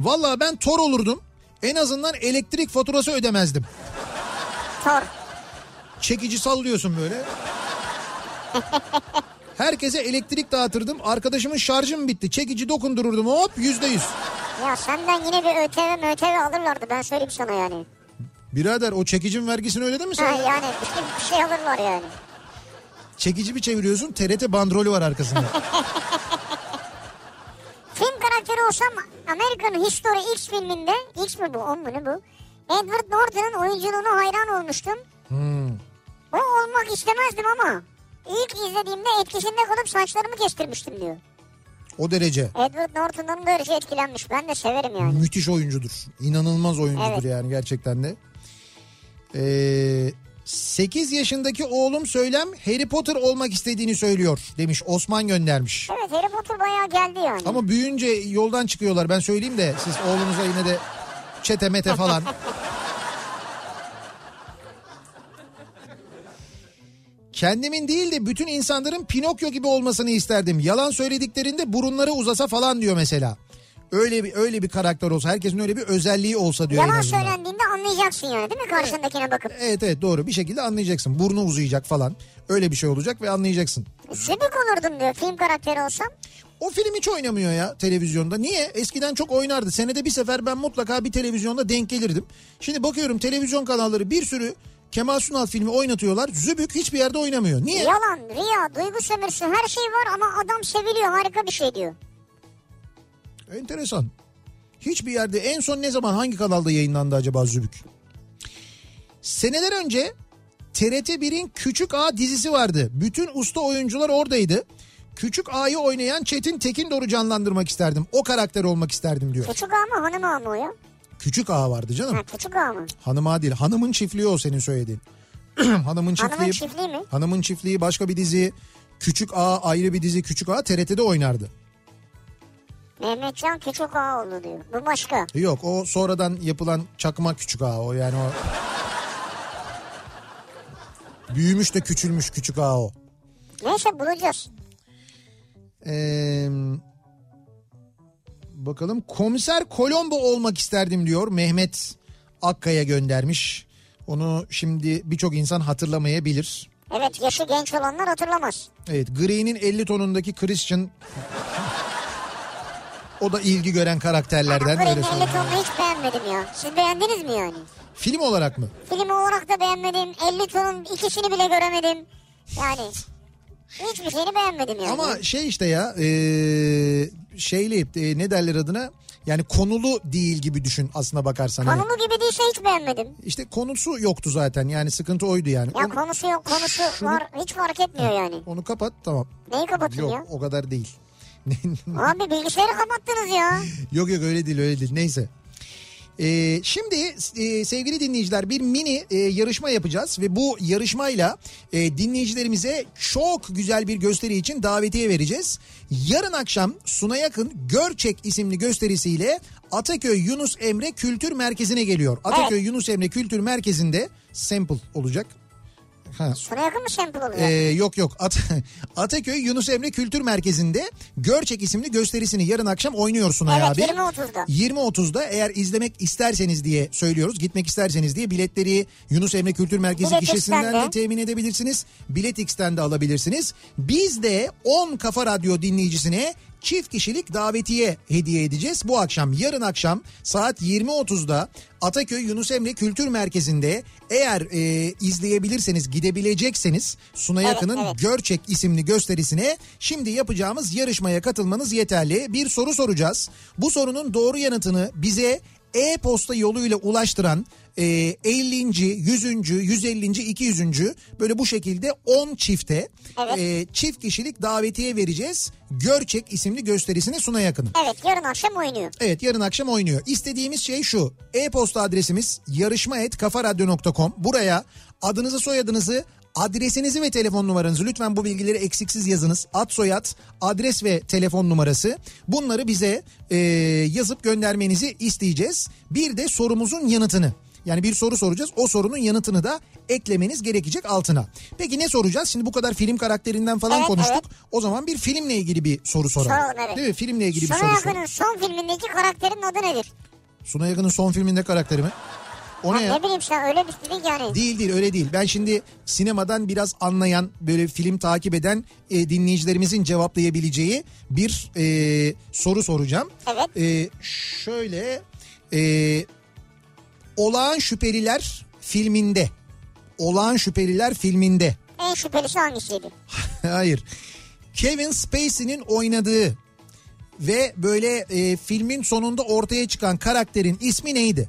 Valla ben Thor olurdum. En azından elektrik faturası ödemezdim. Thor. Çekici sallıyorsun böyle. Herkese elektrik dağıtırdım. Arkadaşımın şarjı mı bitti? Çekici dokundururdum hop yüzde yüz. Ya senden yine bir ÖTV MÖTV alırlardı ben söyleyeyim sana yani. Birader o çekicin vergisini ödedin mi sen? Ha, yani bir şey, bir şey alırlar yani. Çekici bir çeviriyorsun TRT bandrolü var arkasında. [LAUGHS] Karakteri olsam American History X filminde X mi bu 10 mu ne bu? Edward Norton'un oyunculuğuna hayran olmuştum. Hmm. O olmak istemezdim ama ilk izlediğimde etkisinde kalıp saçlarımı kestirmiştim diyor. O derece. Edward Norton'dan böylece etkilenmiş. Ben de severim yani. Müthiş oyuncudur. İnanılmaz oyuncudur Evet. yani gerçekten de. Ee, 8 yaşındaki oğlum Söylem Harry Potter olmak istediğini söylüyor demiş Osman göndermiş. Evet Harry Potter bayağı geldi yani. Ama büyüyünce yoldan çıkıyorlar ben söyleyeyim de siz oğlunuza yine de çete mete falan. [LAUGHS] Kendimin değil de bütün insanların Pinokyo gibi olmasını isterdim. Yalan söylediklerinde burunları uzasa falan diyor mesela. Öyle bir öyle bir karakter olsa, herkesin öyle bir özelliği olsa diyor Yalan söylendiğinde anlayacaksın yani değil mi karşındakine bakıp. Evet evet doğru bir şekilde anlayacaksın. Burnu uzayacak falan. Öyle bir şey olacak ve anlayacaksın. Zübük olurdum diyor film karakteri olsam. O film hiç oynamıyor ya televizyonda. Niye? Eskiden çok oynardı. Senede bir sefer ben mutlaka bir televizyonda denk gelirdim. Şimdi bakıyorum televizyon kanalları bir sürü Kemal Sunal filmi oynatıyorlar. Zübük hiçbir yerde oynamıyor. Niye? Yalan, riya, duygu sömürüsü her şey var ama adam seviliyor harika bir şey diyor. Enteresan. Hiçbir yerde en son ne zaman hangi kanalda yayınlandı acaba Zübük? Seneler önce TRT 1'in Küçük A dizisi vardı. Bütün usta oyuncular oradaydı. Küçük A'yı oynayan Çetin Tekindor'u canlandırmak isterdim. O karakter olmak isterdim diyor. Küçük ağa mı hanım ağa mı o ya? Küçük ağa vardı canım. Ha küçük ağa mı? Hanım ağa değil. Hanımın çiftliği o senin söylediğin. [CLEARS THROAT] Hanımın çiftliği. Hanımın çiftliği mi? Hanımın çiftliği başka bir dizi. Küçük ağa ayrı bir dizi. Küçük ağa TRT'de oynardı. Mehmetcan küçük ağa oldu diyor. Bu başka. Yok o sonradan yapılan çakma küçük ağa o yani o. Büyümüş de küçülmüş küçük ağa o. Neyse bulacağız. Ee, bakalım komiser Colombo olmak isterdim diyor Mehmet Akkaya göndermiş. Onu şimdi birçok insan hatırlamayabilir. Evet yaşı genç olanlar hatırlamaz. Evet Grey'nin 50 tonundaki Christian o da ilgi gören karakterlerden. Ama öyle söyleyeyim. 50 tonunu hiç beğenmedim ya. Siz beğendiniz mi yani? Film olarak mı? Film olarak da beğenmedim. 50 tonun ikisini bile göremedim. Yani hiçbir şeyini beğenmedim yani. Ama şey işte ya e, şeyli e, ne derler adına yani konulu değil gibi düşün aslına bakarsan. Hani Konulu gibi değilse hiç beğenmedim. işte konusu yoktu zaten yani sıkıntı oydu yani. Ya Onu- konusu yok konusu Şunu- var hiç fark etmiyor yani. Onu kapat tamam. Neyi kapatın Yok ya? o kadar değil. [LAUGHS] Abi bilgisayarı kapattınız ya. yok yok öyle değil öyle değil neyse. Ee, şimdi e, sevgili dinleyiciler bir mini e, yarışma yapacağız ve bu yarışmayla e, dinleyicilerimize çok güzel bir gösteri için davetiye vereceğiz. Yarın akşam Suna Yakın Görçek isimli gösterisiyle Ataköy Yunus Emre Kültür Merkezi'ne geliyor. Ataköy Yunus Emre Kültür Merkezi'nde sample olacak. Ha, Sona yakın mı sample oluyor? ee, yok yok At [LAUGHS] Ataköy Yunus Emre Kültür Merkezi'nde Görçek isimli gösterisini yarın akşam oynuyor Sunay evet abi. 20.30'da. 20.30'da eğer izlemek isterseniz diye söylüyoruz. Gitmek isterseniz diye biletleri Yunus Emre Kültür Merkezi Bilet gişesinden de. de temin edebilirsiniz. Bilet X'ten de alabilirsiniz. Biz de 10 Kafa Radyo dinleyicisine çift kişilik davetiye hediye edeceğiz. Bu akşam yarın akşam saat 20.30'da Ataköy Yunus Emre Kültür Merkezi'nde eğer e, izleyebilirseniz gidebilecekseniz Suna Evet, Yakın'ın evet. Görçek isimli gösterisine şimdi yapacağımız yarışmaya katılmanız yeterli. Bir soru soracağız. Bu sorunun doğru yanıtını bize e-posta yoluyla ulaştıran e, 50. 100. 150. 200. böyle bu şekilde 10 çifte Evet. e, çift kişilik davetiye vereceğiz. Görçek isimli gösterisine Suna Yakın'ın. Evet yarın akşam oynuyor. Evet yarın akşam oynuyor. İstediğimiz şey şu. E-posta adresimiz yarışma.kafaradyo.com. Buraya adınızı soyadınızı adresinizi ve telefon numaranızı lütfen bu bilgileri eksiksiz yazınız. Ad soyad, adres ve telefon numarası. Bunları bize e, yazıp göndermenizi isteyeceğiz. Bir de sorumuzun yanıtını. Yani bir soru soracağız. O sorunun yanıtını da eklemeniz gerekecek altına. Peki ne soracağız? Şimdi bu kadar film karakterinden falan Evet, konuştuk. evet. O zaman bir filmle ilgili bir soru soralım. Soralım, evet. Değil mi? Filmle ilgili bir Sona soru soralım. Yakın'ın son filmindeki karakterin adı nedir? Suna Yakın'ın son filminde karakteri mi? O ne Ya ya? Ne bileyim sen öyle bir dedin yani. Değil değil öyle değil. Ben şimdi sinemadan biraz anlayan böyle film takip eden e, dinleyicilerimizin cevaplayabileceği bir e, soru soracağım. Evet. E, şöyle e, Olağan Şüpheliler filminde Olağan Şüpheliler filminde En şüphelisi hangisiydi? [LAUGHS] Hayır. Kevin Spacey'nin oynadığı ve böyle e, filmin sonunda ortaya çıkan karakterin ismi neydi?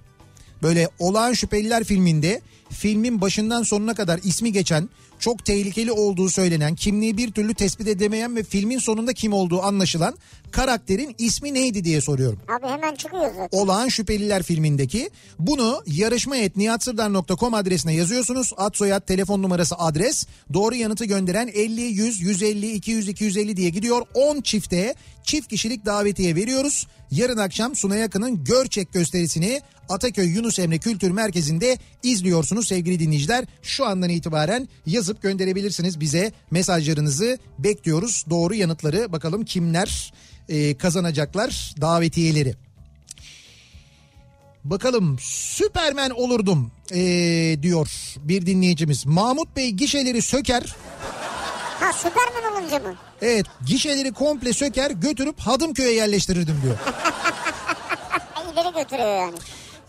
Böyle Olağan Şüpheliler filminde filmin başından sonuna kadar ismi geçen çok tehlikeli olduğu söylenen kimliği bir türlü tespit edemeyen ve filmin sonunda kim olduğu anlaşılan karakterin ismi neydi diye soruyorum. Abi hemen çıkıyor zaten. Olağan Şüpheliler filmindeki. Bunu yarışma.nihatsırdar.com adresine yazıyorsunuz. Ad soyad telefon numarası adres. Doğru yanıtı gönderen 50 100 150 200 250 diye gidiyor. 10 çifte çift kişilik davetiye veriyoruz. Yarın akşam Suna Yakın'ın Görçek gösterisini Ataköy Yunus Emre Kültür Merkezi'nde izliyorsunuz sevgili dinleyiciler. Şu andan itibaren yazıp gönderebilirsiniz bize mesajlarınızı bekliyoruz. Doğru yanıtları bakalım kimler e, kazanacaklar davetiyeleri. Bakalım Süpermen olurdum ee, diyor bir dinleyicimiz. Mahmut Bey gişeleri söker. Ha Süpermen olunca mı? Evet gişeleri komple söker götürüp Hadımköy'e yerleştirirdim diyor. [LAUGHS] İleri götürüyor yani.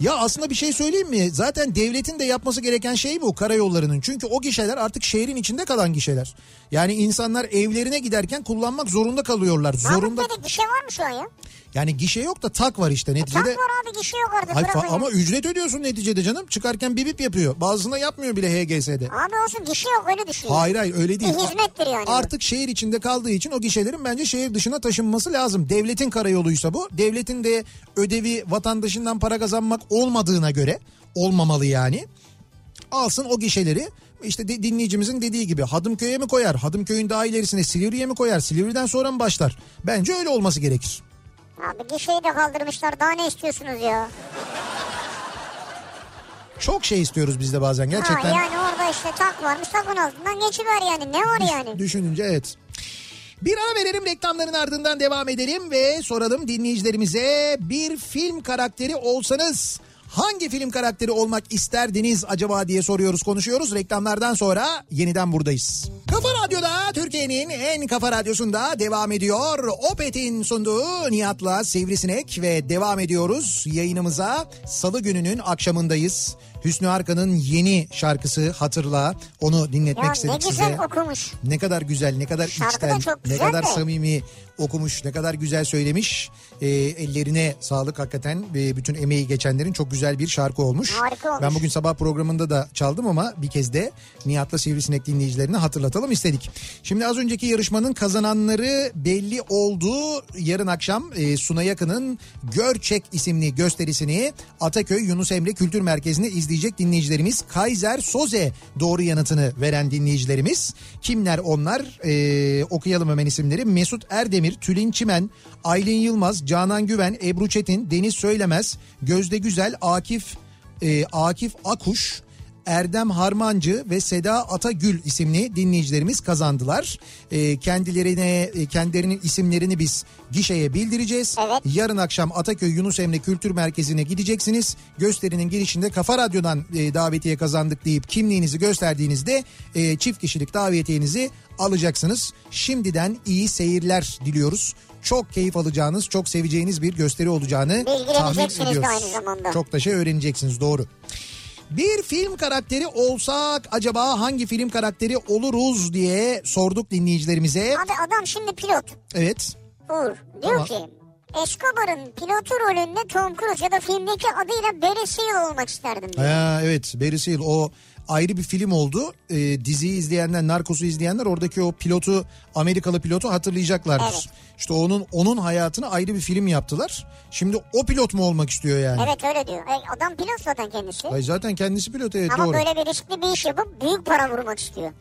Ya aslında bir şey söyleyeyim mi? Zaten devletin de yapması gereken şey bu karayollarının. Çünkü o gişeler artık şehrin içinde kalan gişeler. Yani insanlar evlerine giderken kullanmak zorunda kalıyorlar. Zorunda. Mahmut Bey'de gişe var mı şu an ya? Yani gişe yok da tak var işte Tak neticede. var abi gişe yok artık. Hayır, fa- ama ücret ödüyorsun neticede canım. Çıkarken bip bip yapıyor. Bazısında yapmıyor bile HGS'de. Abi olsun gişe yok öyle düşünüyor. Hayır hayır öyle değil. Bir hizmettir yani. Artık şehir içinde kaldığı için o gişelerin bence şehir dışına taşınması lazım. Devletin karayoluysa bu. Devletin de ödevi vatandaşından para kazanmak olmadığına göre olmamalı yani. Alsın o gişeleri işte de- dinleyicimizin dediği gibi Hadımköy'e mi koyar? Hadımköy'ün daha ilerisine Silivri'ye mi koyar? Silivri'den sonra mı başlar? Bence öyle olması gerekir. Abi gişeyi de kaldırmışlar daha ne istiyorsunuz ya? Çok şey istiyoruz biz de bazen gerçekten. Ha yani orada işte tak varmış takın altından geçiver yani ne var yani? Düşününce evet. Bir ara verelim reklamların ardından devam edelim ve soralım dinleyicilerimize bir film karakteri olsanız hangi film karakteri olmak isterdiniz acaba diye soruyoruz konuşuyoruz. Reklamlardan sonra yeniden buradayız. Kafa Radyo'da Türkiye'nin en kafa radyosunda devam ediyor. Opet'in sunduğu Nihat'la Sivrisinek ve devam ediyoruz yayınımıza. Salı gününün akşamındayız. Hüsnü Arkan'ın yeni şarkısı Hatırla onu dinletmek Ya ne istedik güzel size. okumuş. Ne kadar güzel, ne kadar Şarkı içten, ne güzel kadar de. samimi okumuş, ne kadar güzel söylemiş. Ee, ellerine sağlık hakikaten. Ee, bütün emeği geçenlerin çok güzel bir şarkı olmuş. Harika olmuş. Ben bugün sabah programında da çaldım ama bir kez de Nihat'la Sivrisinek dinleyicilerine hatırlatalım istedik. Şimdi az önceki yarışmanın kazananları belli oldu. Yarın akşam e, Suna Yakın'ın Görçek isimli gösterisini Ataköy Yunus Emre Kültür Merkezi'nde izleyecek dinleyicilerimiz Kaiser Soze doğru yanıtını veren dinleyicilerimiz. Kimler onlar? Ee, okuyalım hemen isimleri. Mesut Erdemir, Tülin Çimen, Aylin Yılmaz, Canan Güven, Ebru Çetin, Deniz Söylemez, Gözde Güzel, Akif e, Akif Akuş, Erdem Harmancı ve Seda Atagül isimli dinleyicilerimiz kazandılar. E, kendilerine e, kendilerinin isimlerini biz gişeye bildireceğiz. Evet. Yarın akşam Ataköy Yunus Emre Kültür Merkezi'ne gideceksiniz. Gösterinin girişinde Kafa Radyo'dan e, davetiye kazandık deyip kimliğinizi gösterdiğinizde e, çift kişilik davetiyenizi alacaksınız. Şimdiden iyi seyirler diliyoruz. Çok keyif alacağınız, çok seveceğiniz bir gösteri olacağını tahmin de ediyoruz. aynı zamanda. Çok da şey öğreneceksiniz doğru. Bir film karakteri olsak acaba hangi film karakteri oluruz diye sorduk dinleyicilerimize. Abi adam şimdi pilot. Evet. Uğur diyor Tamam. ki Escobar'ın pilotu rolünde Tom Cruise ya da filmdeki adıyla Barry Seal olmak isterdim diyor. Ha, evet Barry Seal o ayrı bir film oldu. Ee, diziyi izleyenler, Narcos'u izleyenler oradaki o pilotu, Amerikalı pilotu hatırlayacaklardır. Evet. İşte onun onun hayatını ayrı bir film yaptılar. Şimdi o pilot mu olmak istiyor yani? Evet öyle diyor. E, adam pilot zaten kendisi. Ay zaten kendisi pilot evet Ama doğru. böyle bir riskli bir iş yapıp büyük para vurmak istiyor.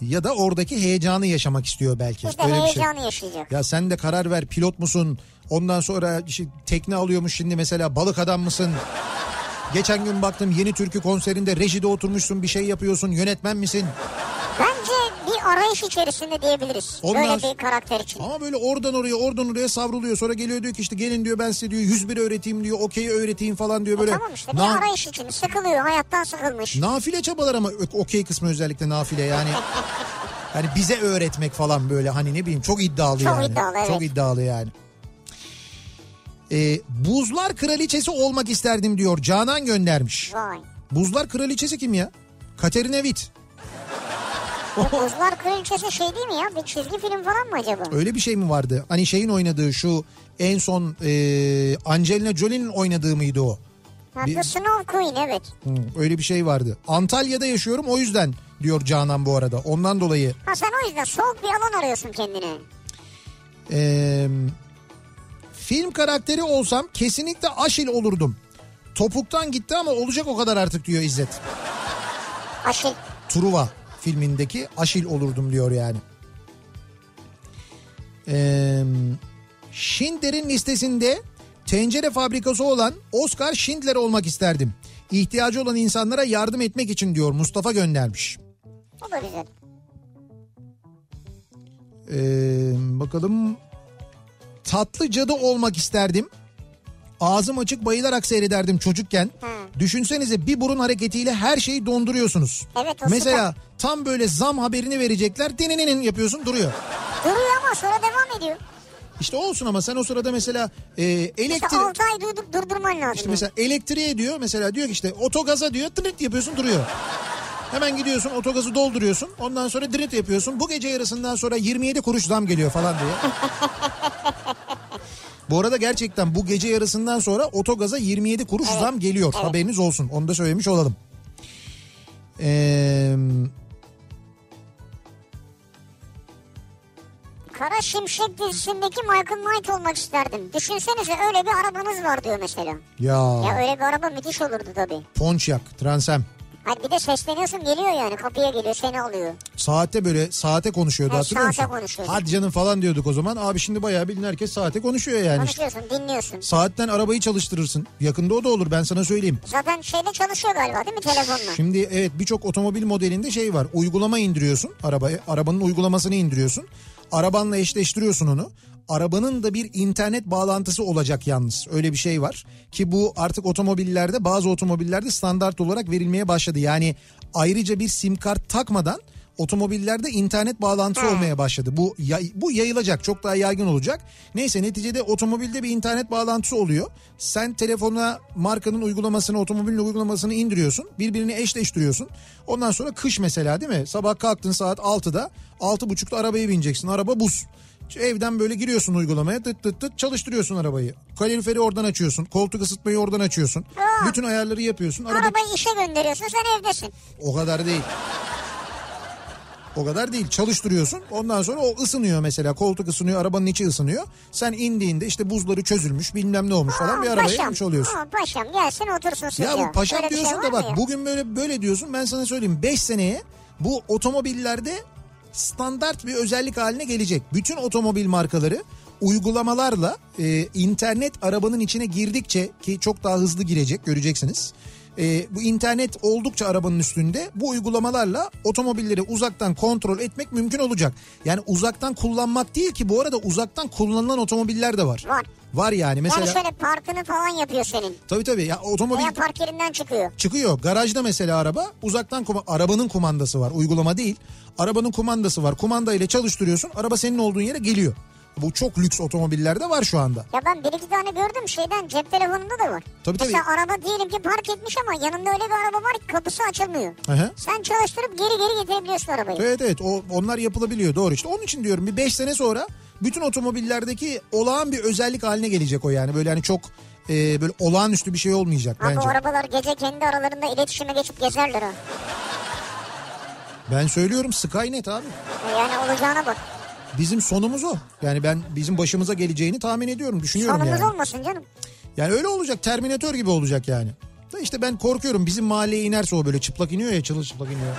Ya da oradaki heyecanı yaşamak istiyor belki. İşte Öyle bir şey. heyecanı yaşayacak. Ya sen de karar ver pilot musun? Ondan sonra işte tekne alıyormuş şimdi mesela balık adam mısın? Geçen gün baktım yeni türkü konserinde rejide oturmuşsun bir şey yapıyorsun yönetmen misin? Bence bir arayış içerisinde diyebiliriz. Ondan- Böyle bir karakter için. Ama böyle oradan oraya oradan oraya savruluyor. Sonra geliyor diyor ki işte gelin diyor ben size diyor 101 öğreteyim diyor okey öğreteyim falan diyor böyle. E tamam işte bir Na- arayış için sıkılıyor hayattan sıkılmış. nafile çabalar ama okey kısmı özellikle nafile yani. Yani [LAUGHS] bize öğretmek falan böyle hani ne bileyim çok iddialı Çok yani. iddialı, evet. Çok iddialı yani. Ee, buzlar kraliçesi olmak isterdim diyor Canan göndermiş. Vay. Buzlar kraliçesi kim ya? Katerina Witt. Bu Buzlar Kraliçesi şey değil mi ya? Bir çizgi film falan mı acaba? Öyle bir şey mi vardı? Hani şeyin oynadığı şu en son e, Angelina Jolie'nin oynadığı mıydı o? Ha, bir- The Snow Queen evet. Hı, öyle bir şey vardı. Antalya'da yaşıyorum o yüzden diyor Canan bu arada. Ondan dolayı Ha sen o yüzden soğuk bir alan arıyorsun kendine. e, film karakteri olsam kesinlikle Aşil olurdum. Topuktan gitti ama olacak o kadar artık diyor İzzet. Aşil. Truva filmindeki Aşil olurdum diyor yani. Ee, Schindler'in listesinde tencere fabrikası olan Oscar Schindler olmak isterdim. İhtiyacı olan insanlara yardım etmek için diyor Mustafa göndermiş. O da güzel. Ee, bakalım tatlı cadı olmak isterdim. Ağzım açık bayılarak seyrederdim çocukken. Düşünsenize bir burun hareketiyle her şeyi donduruyorsunuz. Evet, Mesela tam böyle zam haberini verecekler. Deneninin yapıyorsun duruyor. Duruyor ama sonra devam ediyor. İşte olsun ama sen o sırada mesela e, elektrik... 6 ay durduk durdurman lazım. İşte mesela elektriğe diyor mesela diyor ki işte otogaza diyor tırıt yapıyorsun duruyor. Hemen gidiyorsun otogazı dolduruyorsun ondan sonra drit yapıyorsun. Bu gece yarısından sonra 27 kuruş zam geliyor falan diye. bu arada gerçekten bu gece yarısından sonra otogaza 27 kuruş zam geliyor. Haberiniz olsun onu da söylemiş olalım. Eee... Kara Şimşek dizisindeki Michael Knight olmak isterdim. Düşünsenize öyle bir arabanız var diyor mesela. Ya, Ya öyle bir araba müthiş olurdu tabii. Pontiac, Transam. Hadi bir de sesleniyorsun geliyor yani kapıya geliyor seni alıyor. Saatte böyle saate konuşuyordu Ha, hatırlıyor saate musun? konuşuyordu. Hadi canım falan diyorduk o zaman. Abi şimdi bayağı bilin herkes saate konuşuyor yani işte. Konuşuyorsun dinliyorsun. Saatten arabayı çalıştırırsın. Yakında o da olur ben sana söyleyeyim. Zaten şeyde çalışıyor galiba değil mi telefonla? Şimdi evet birçok otomobil modelinde şey var. Uygulama indiriyorsun arabaya. Arabanın uygulamasını indiriyorsun. Arabanla eşleştiriyorsun onu. Arabanın da bir internet bağlantısı olacak yalnız. Öyle bir şey var. Ki bu artık otomobillerde bazı otomobillerde standart olarak verilmeye başladı. Yani ayrıca bir sim kart takmadan otomobillerde internet bağlantısı Ha. olmaya başladı. Bu yay- bu yayılacak, çok daha yaygın olacak. Neyse neticede otomobilde bir internet bağlantısı oluyor. Sen telefona markanın uygulamasını, otomobilin uygulamasını indiriyorsun. Birbirini eşleştiriyorsun. Ondan sonra kış mesela değil mi? Sabah kalktın saat 6'da, 6.30'da arabaya bineceksin. Araba buz. Evden böyle giriyorsun uygulamaya tıt tıt tıt çalıştırıyorsun arabayı. Kaloriferi oradan açıyorsun. Koltuk ısıtmayı oradan açıyorsun. Aa. Bütün ayarları yapıyorsun. Araba Arabayı işe gönderiyorsun sen evdesin. o kadar değil. O kadar değil. Çalıştırıyorsun. Ondan sonra o ısınıyor mesela. Koltuk ısınıyor, arabanın içi ısınıyor. Sen indiğinde işte buzları çözülmüş, bilmem ne olmuş falan bir Aa, arabaya paşam. binmiş oluyorsun. Aa, paşam gelsin otursun sıcak. Ya bu paşam Öyle şey diyorsun var da bak ya? bugün böyle böyle diyorsun. Ben sana söyleyeyim 5 seneye bu otomobillerde standart bir özellik haline gelecek. Bütün otomobil markaları uygulamalarla e, internet arabanın içine girdikçe ki çok daha hızlı girecek göreceksiniz. E, bu internet oldukça arabanın üstünde bu uygulamalarla otomobilleri uzaktan kontrol etmek mümkün olacak. Yani uzaktan kullanmak değil ki bu arada uzaktan kullanılan otomobiller de var. Var. Var yani mesela. Yani şöyle parkını falan yapıyor senin. Tabii tabii ya otomobil Veya park yerinden çıkıyor. çıkıyor. Garajda mesela araba uzaktan kuma- arabanın kumandası var. Uygulama değil. Arabanın kumandası var. Kumanda ile çalıştırıyorsun. Araba senin olduğun yere geliyor. Bu çok lüks otomobillerde var şu anda. Ya ben bir iki tane gördüm şeyden cep telefonunda da var. Tabii, tabii. Mesela araba diyelim ki park etmiş ama yanında öyle bir araba var ki kapısı açılmıyor. Hı. Sen çalıştırıp geri geri getirebiliyorsun arabayı. Evet evet o, onlar yapılabiliyor doğru işte. Onun için diyorum bir 5 sene sonra bütün otomobillerdeki olağan bir özellik haline gelecek o yani. Böyle hani çok e, böyle olağanüstü bir şey olmayacak Ha, bu bence. arabalar gece kendi aralarında iletişime geçip gezerler ha. Ben söylüyorum Skynet abi. Yani olacağına bak. Bizim sonumuz o. Yani ben bizim başımıza geleceğini tahmin ediyorum, düşünüyorum Sonumuz yani. olmasın canım. Yani öyle olacak Terminator gibi olacak yani. Da işte ben korkuyorum bizim mahalleye inerse o böyle çıplak iniyor ya çıplak iniyor.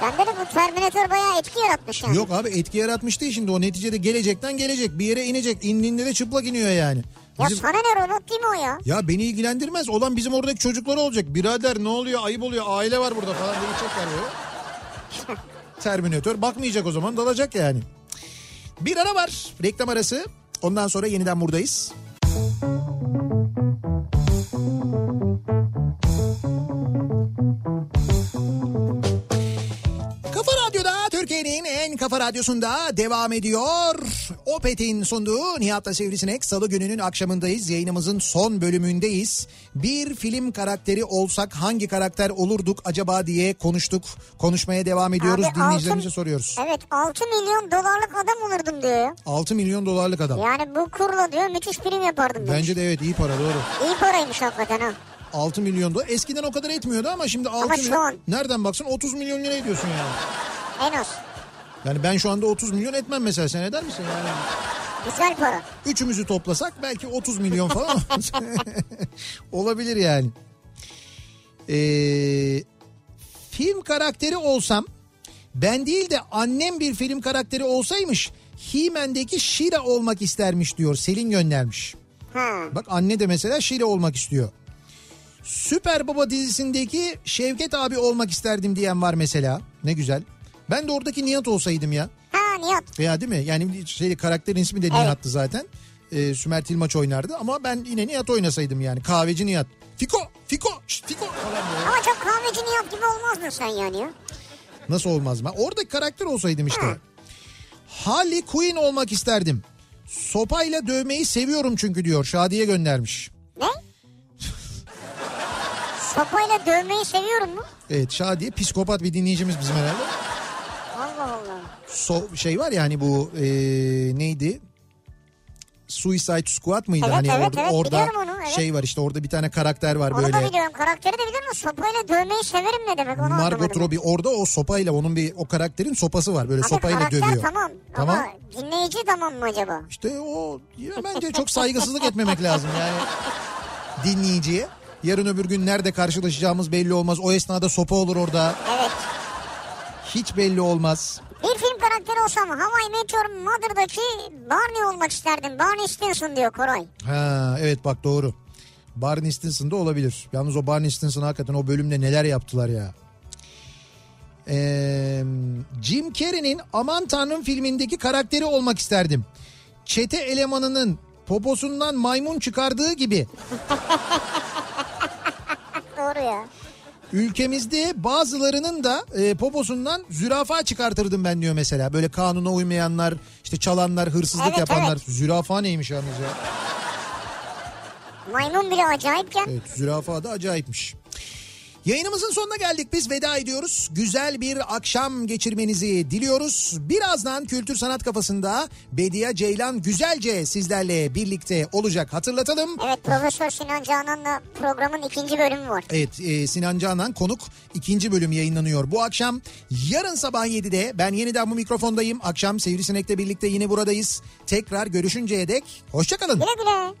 Sende de bu Terminator bayağı etki yaratmış yani. Yok abi etki yaratmış değil şimdi o neticede gelecekten gelecek bir yere inecek indiğinde de çıplak iniyor yani. Ya Bizim- sana ne robot değil mi o ya? Ya beni ilgilendirmez olan bizim oradaki çocuklar olacak. Birader ne oluyor ayıp oluyor aile var burada falan diyecekler böyle. [LAUGHS] Terminator bakmayacak o zaman dalacak yani. Bir ara var reklam arası ondan sonra yeniden buradayız. Radyo'da Türkiye'nin en kafa radyosunda devam ediyor. Opet'in sunduğu Nihat'la Sivrisinek Salı gününün akşamındayız. Yayınımızın son bölümündeyiz. Bir film karakteri olsak hangi karakter olurduk acaba diye konuştuk. Konuşmaya devam ediyoruz. Abi Dinleyicilerimize altın- soruyoruz. Evet 6 milyon dolarlık adam olurdum diyor ya. 6 milyon dolarlık adam. Yani bu kurla diyor müthiş prim yapardım demiş. Bence de evet iyi para doğru. İyi paraymış hakikaten ha. 6 milyon dolar. Eskiden o kadar etmiyordu ama şimdi 6 Ama milyon. an- Nereden baksan 30 milyon lira ediyorsun yani. En az. Yani ben şu anda 30 milyon etmem mesela sen eder misin yani? Güzel para. Üçümüzü toplasak belki 30 milyon falan [LAUGHS] [LAUGHS] olabilir yani. Ee, film karakteri olsam ben değil de annem bir film karakteri olsaymış He-Man'deki Shira olmak istermiş diyor Selin göndermiş. Ha. Bak anne de mesela Shira olmak istiyor. Süper Baba dizisindeki Şevket abi olmak isterdim diyen var mesela. Ne güzel. Ben de oradaki Nihat olsaydım ya. Ha Nihat. Veya değil mi? Yani şey karakterin ismi de Nihat'tı zaten. Ee, Sümer Tilmaç oynardı ama ben yine Nihat oynasaydım yani. Kahveci Nihat. Fiko, Fiko, şşt, Fiko falan böyle. Ama çok kahveci Nihat gibi olmazdın sen yani ya. Nasıl olmaz mı? Oradaki karakter olsaydım işte. Hı. Harley Quinn olmak isterdim. Sopayla dövmeyi seviyorum çünkü diyor. Şadiye göndermiş. Ne? Sopayla dövmeyi seviyorum mu? Evet Şadiye psikopat bir dinleyicimiz bizim herhalde. So, şey var ya hani bu ee, neydi? Suicide Squad mıydı? Evet, hani evet, orada, evet, orada onu, evet. şey var işte orada bir tane karakter var Onu böyle. da biliyorum. Karakteri de biliyorum ama sopayla dövmeyi severim ne demek onu Margot. Robbie orada o sopayla onun bir o karakterin sopası var böyle Abi sopayla karakter dövüyor. tamam. Tamam. Ama dinleyici tamam mı acaba? İşte o ya bence çok saygısızlık etmemek lazım yani [LAUGHS] dinleyiciye. Yarın öbür gün nerede karşılaşacağımız belli olmaz. O esnada sopa olur orada. Evet. Hiç belli olmaz. Bir film karakteri olsam Hawaii Meteor Mother'daki Barney olmak isterdim. Barney Stinson diyor Koray. Ha evet bak doğru. Barney Stinson da olabilir. Yalnız o Barney Stinson hakikaten o bölümde neler yaptılar ya. Ee, Jim Carrey'nin Aman Tanrım filmindeki karakteri olmak isterdim. Çete elemanının poposundan maymun çıkardığı gibi [LAUGHS] Doğru ya. Ülkemizde bazılarının da e, poposundan zürafa çıkartırdım ben diyor mesela. Böyle kanuna uymayanlar, işte çalanlar, hırsızlık Evet, yapanlar. evet. Zürafa neymiş yalnız ya? Maymun bile acayipken. Evet zürafa da acayipmiş. Yayınımızın sonuna geldik biz veda ediyoruz. Güzel bir akşam geçirmenizi diliyoruz. Birazdan Kültür Sanat Kafası'nda Bediye Ceylan Güzelce sizlerle birlikte olacak hatırlatalım. Evet Profesör Sinan Canan'la programın ikinci bölümü var. Evet e, Sinan Canan konuk ikinci bölüm yayınlanıyor bu akşam. Yarın sabah 7'de ben yeniden bu mikrofondayım. Akşam Sivrisinek'le birlikte yine buradayız. Tekrar görüşünceye dek hoşçakalın. Güle güle.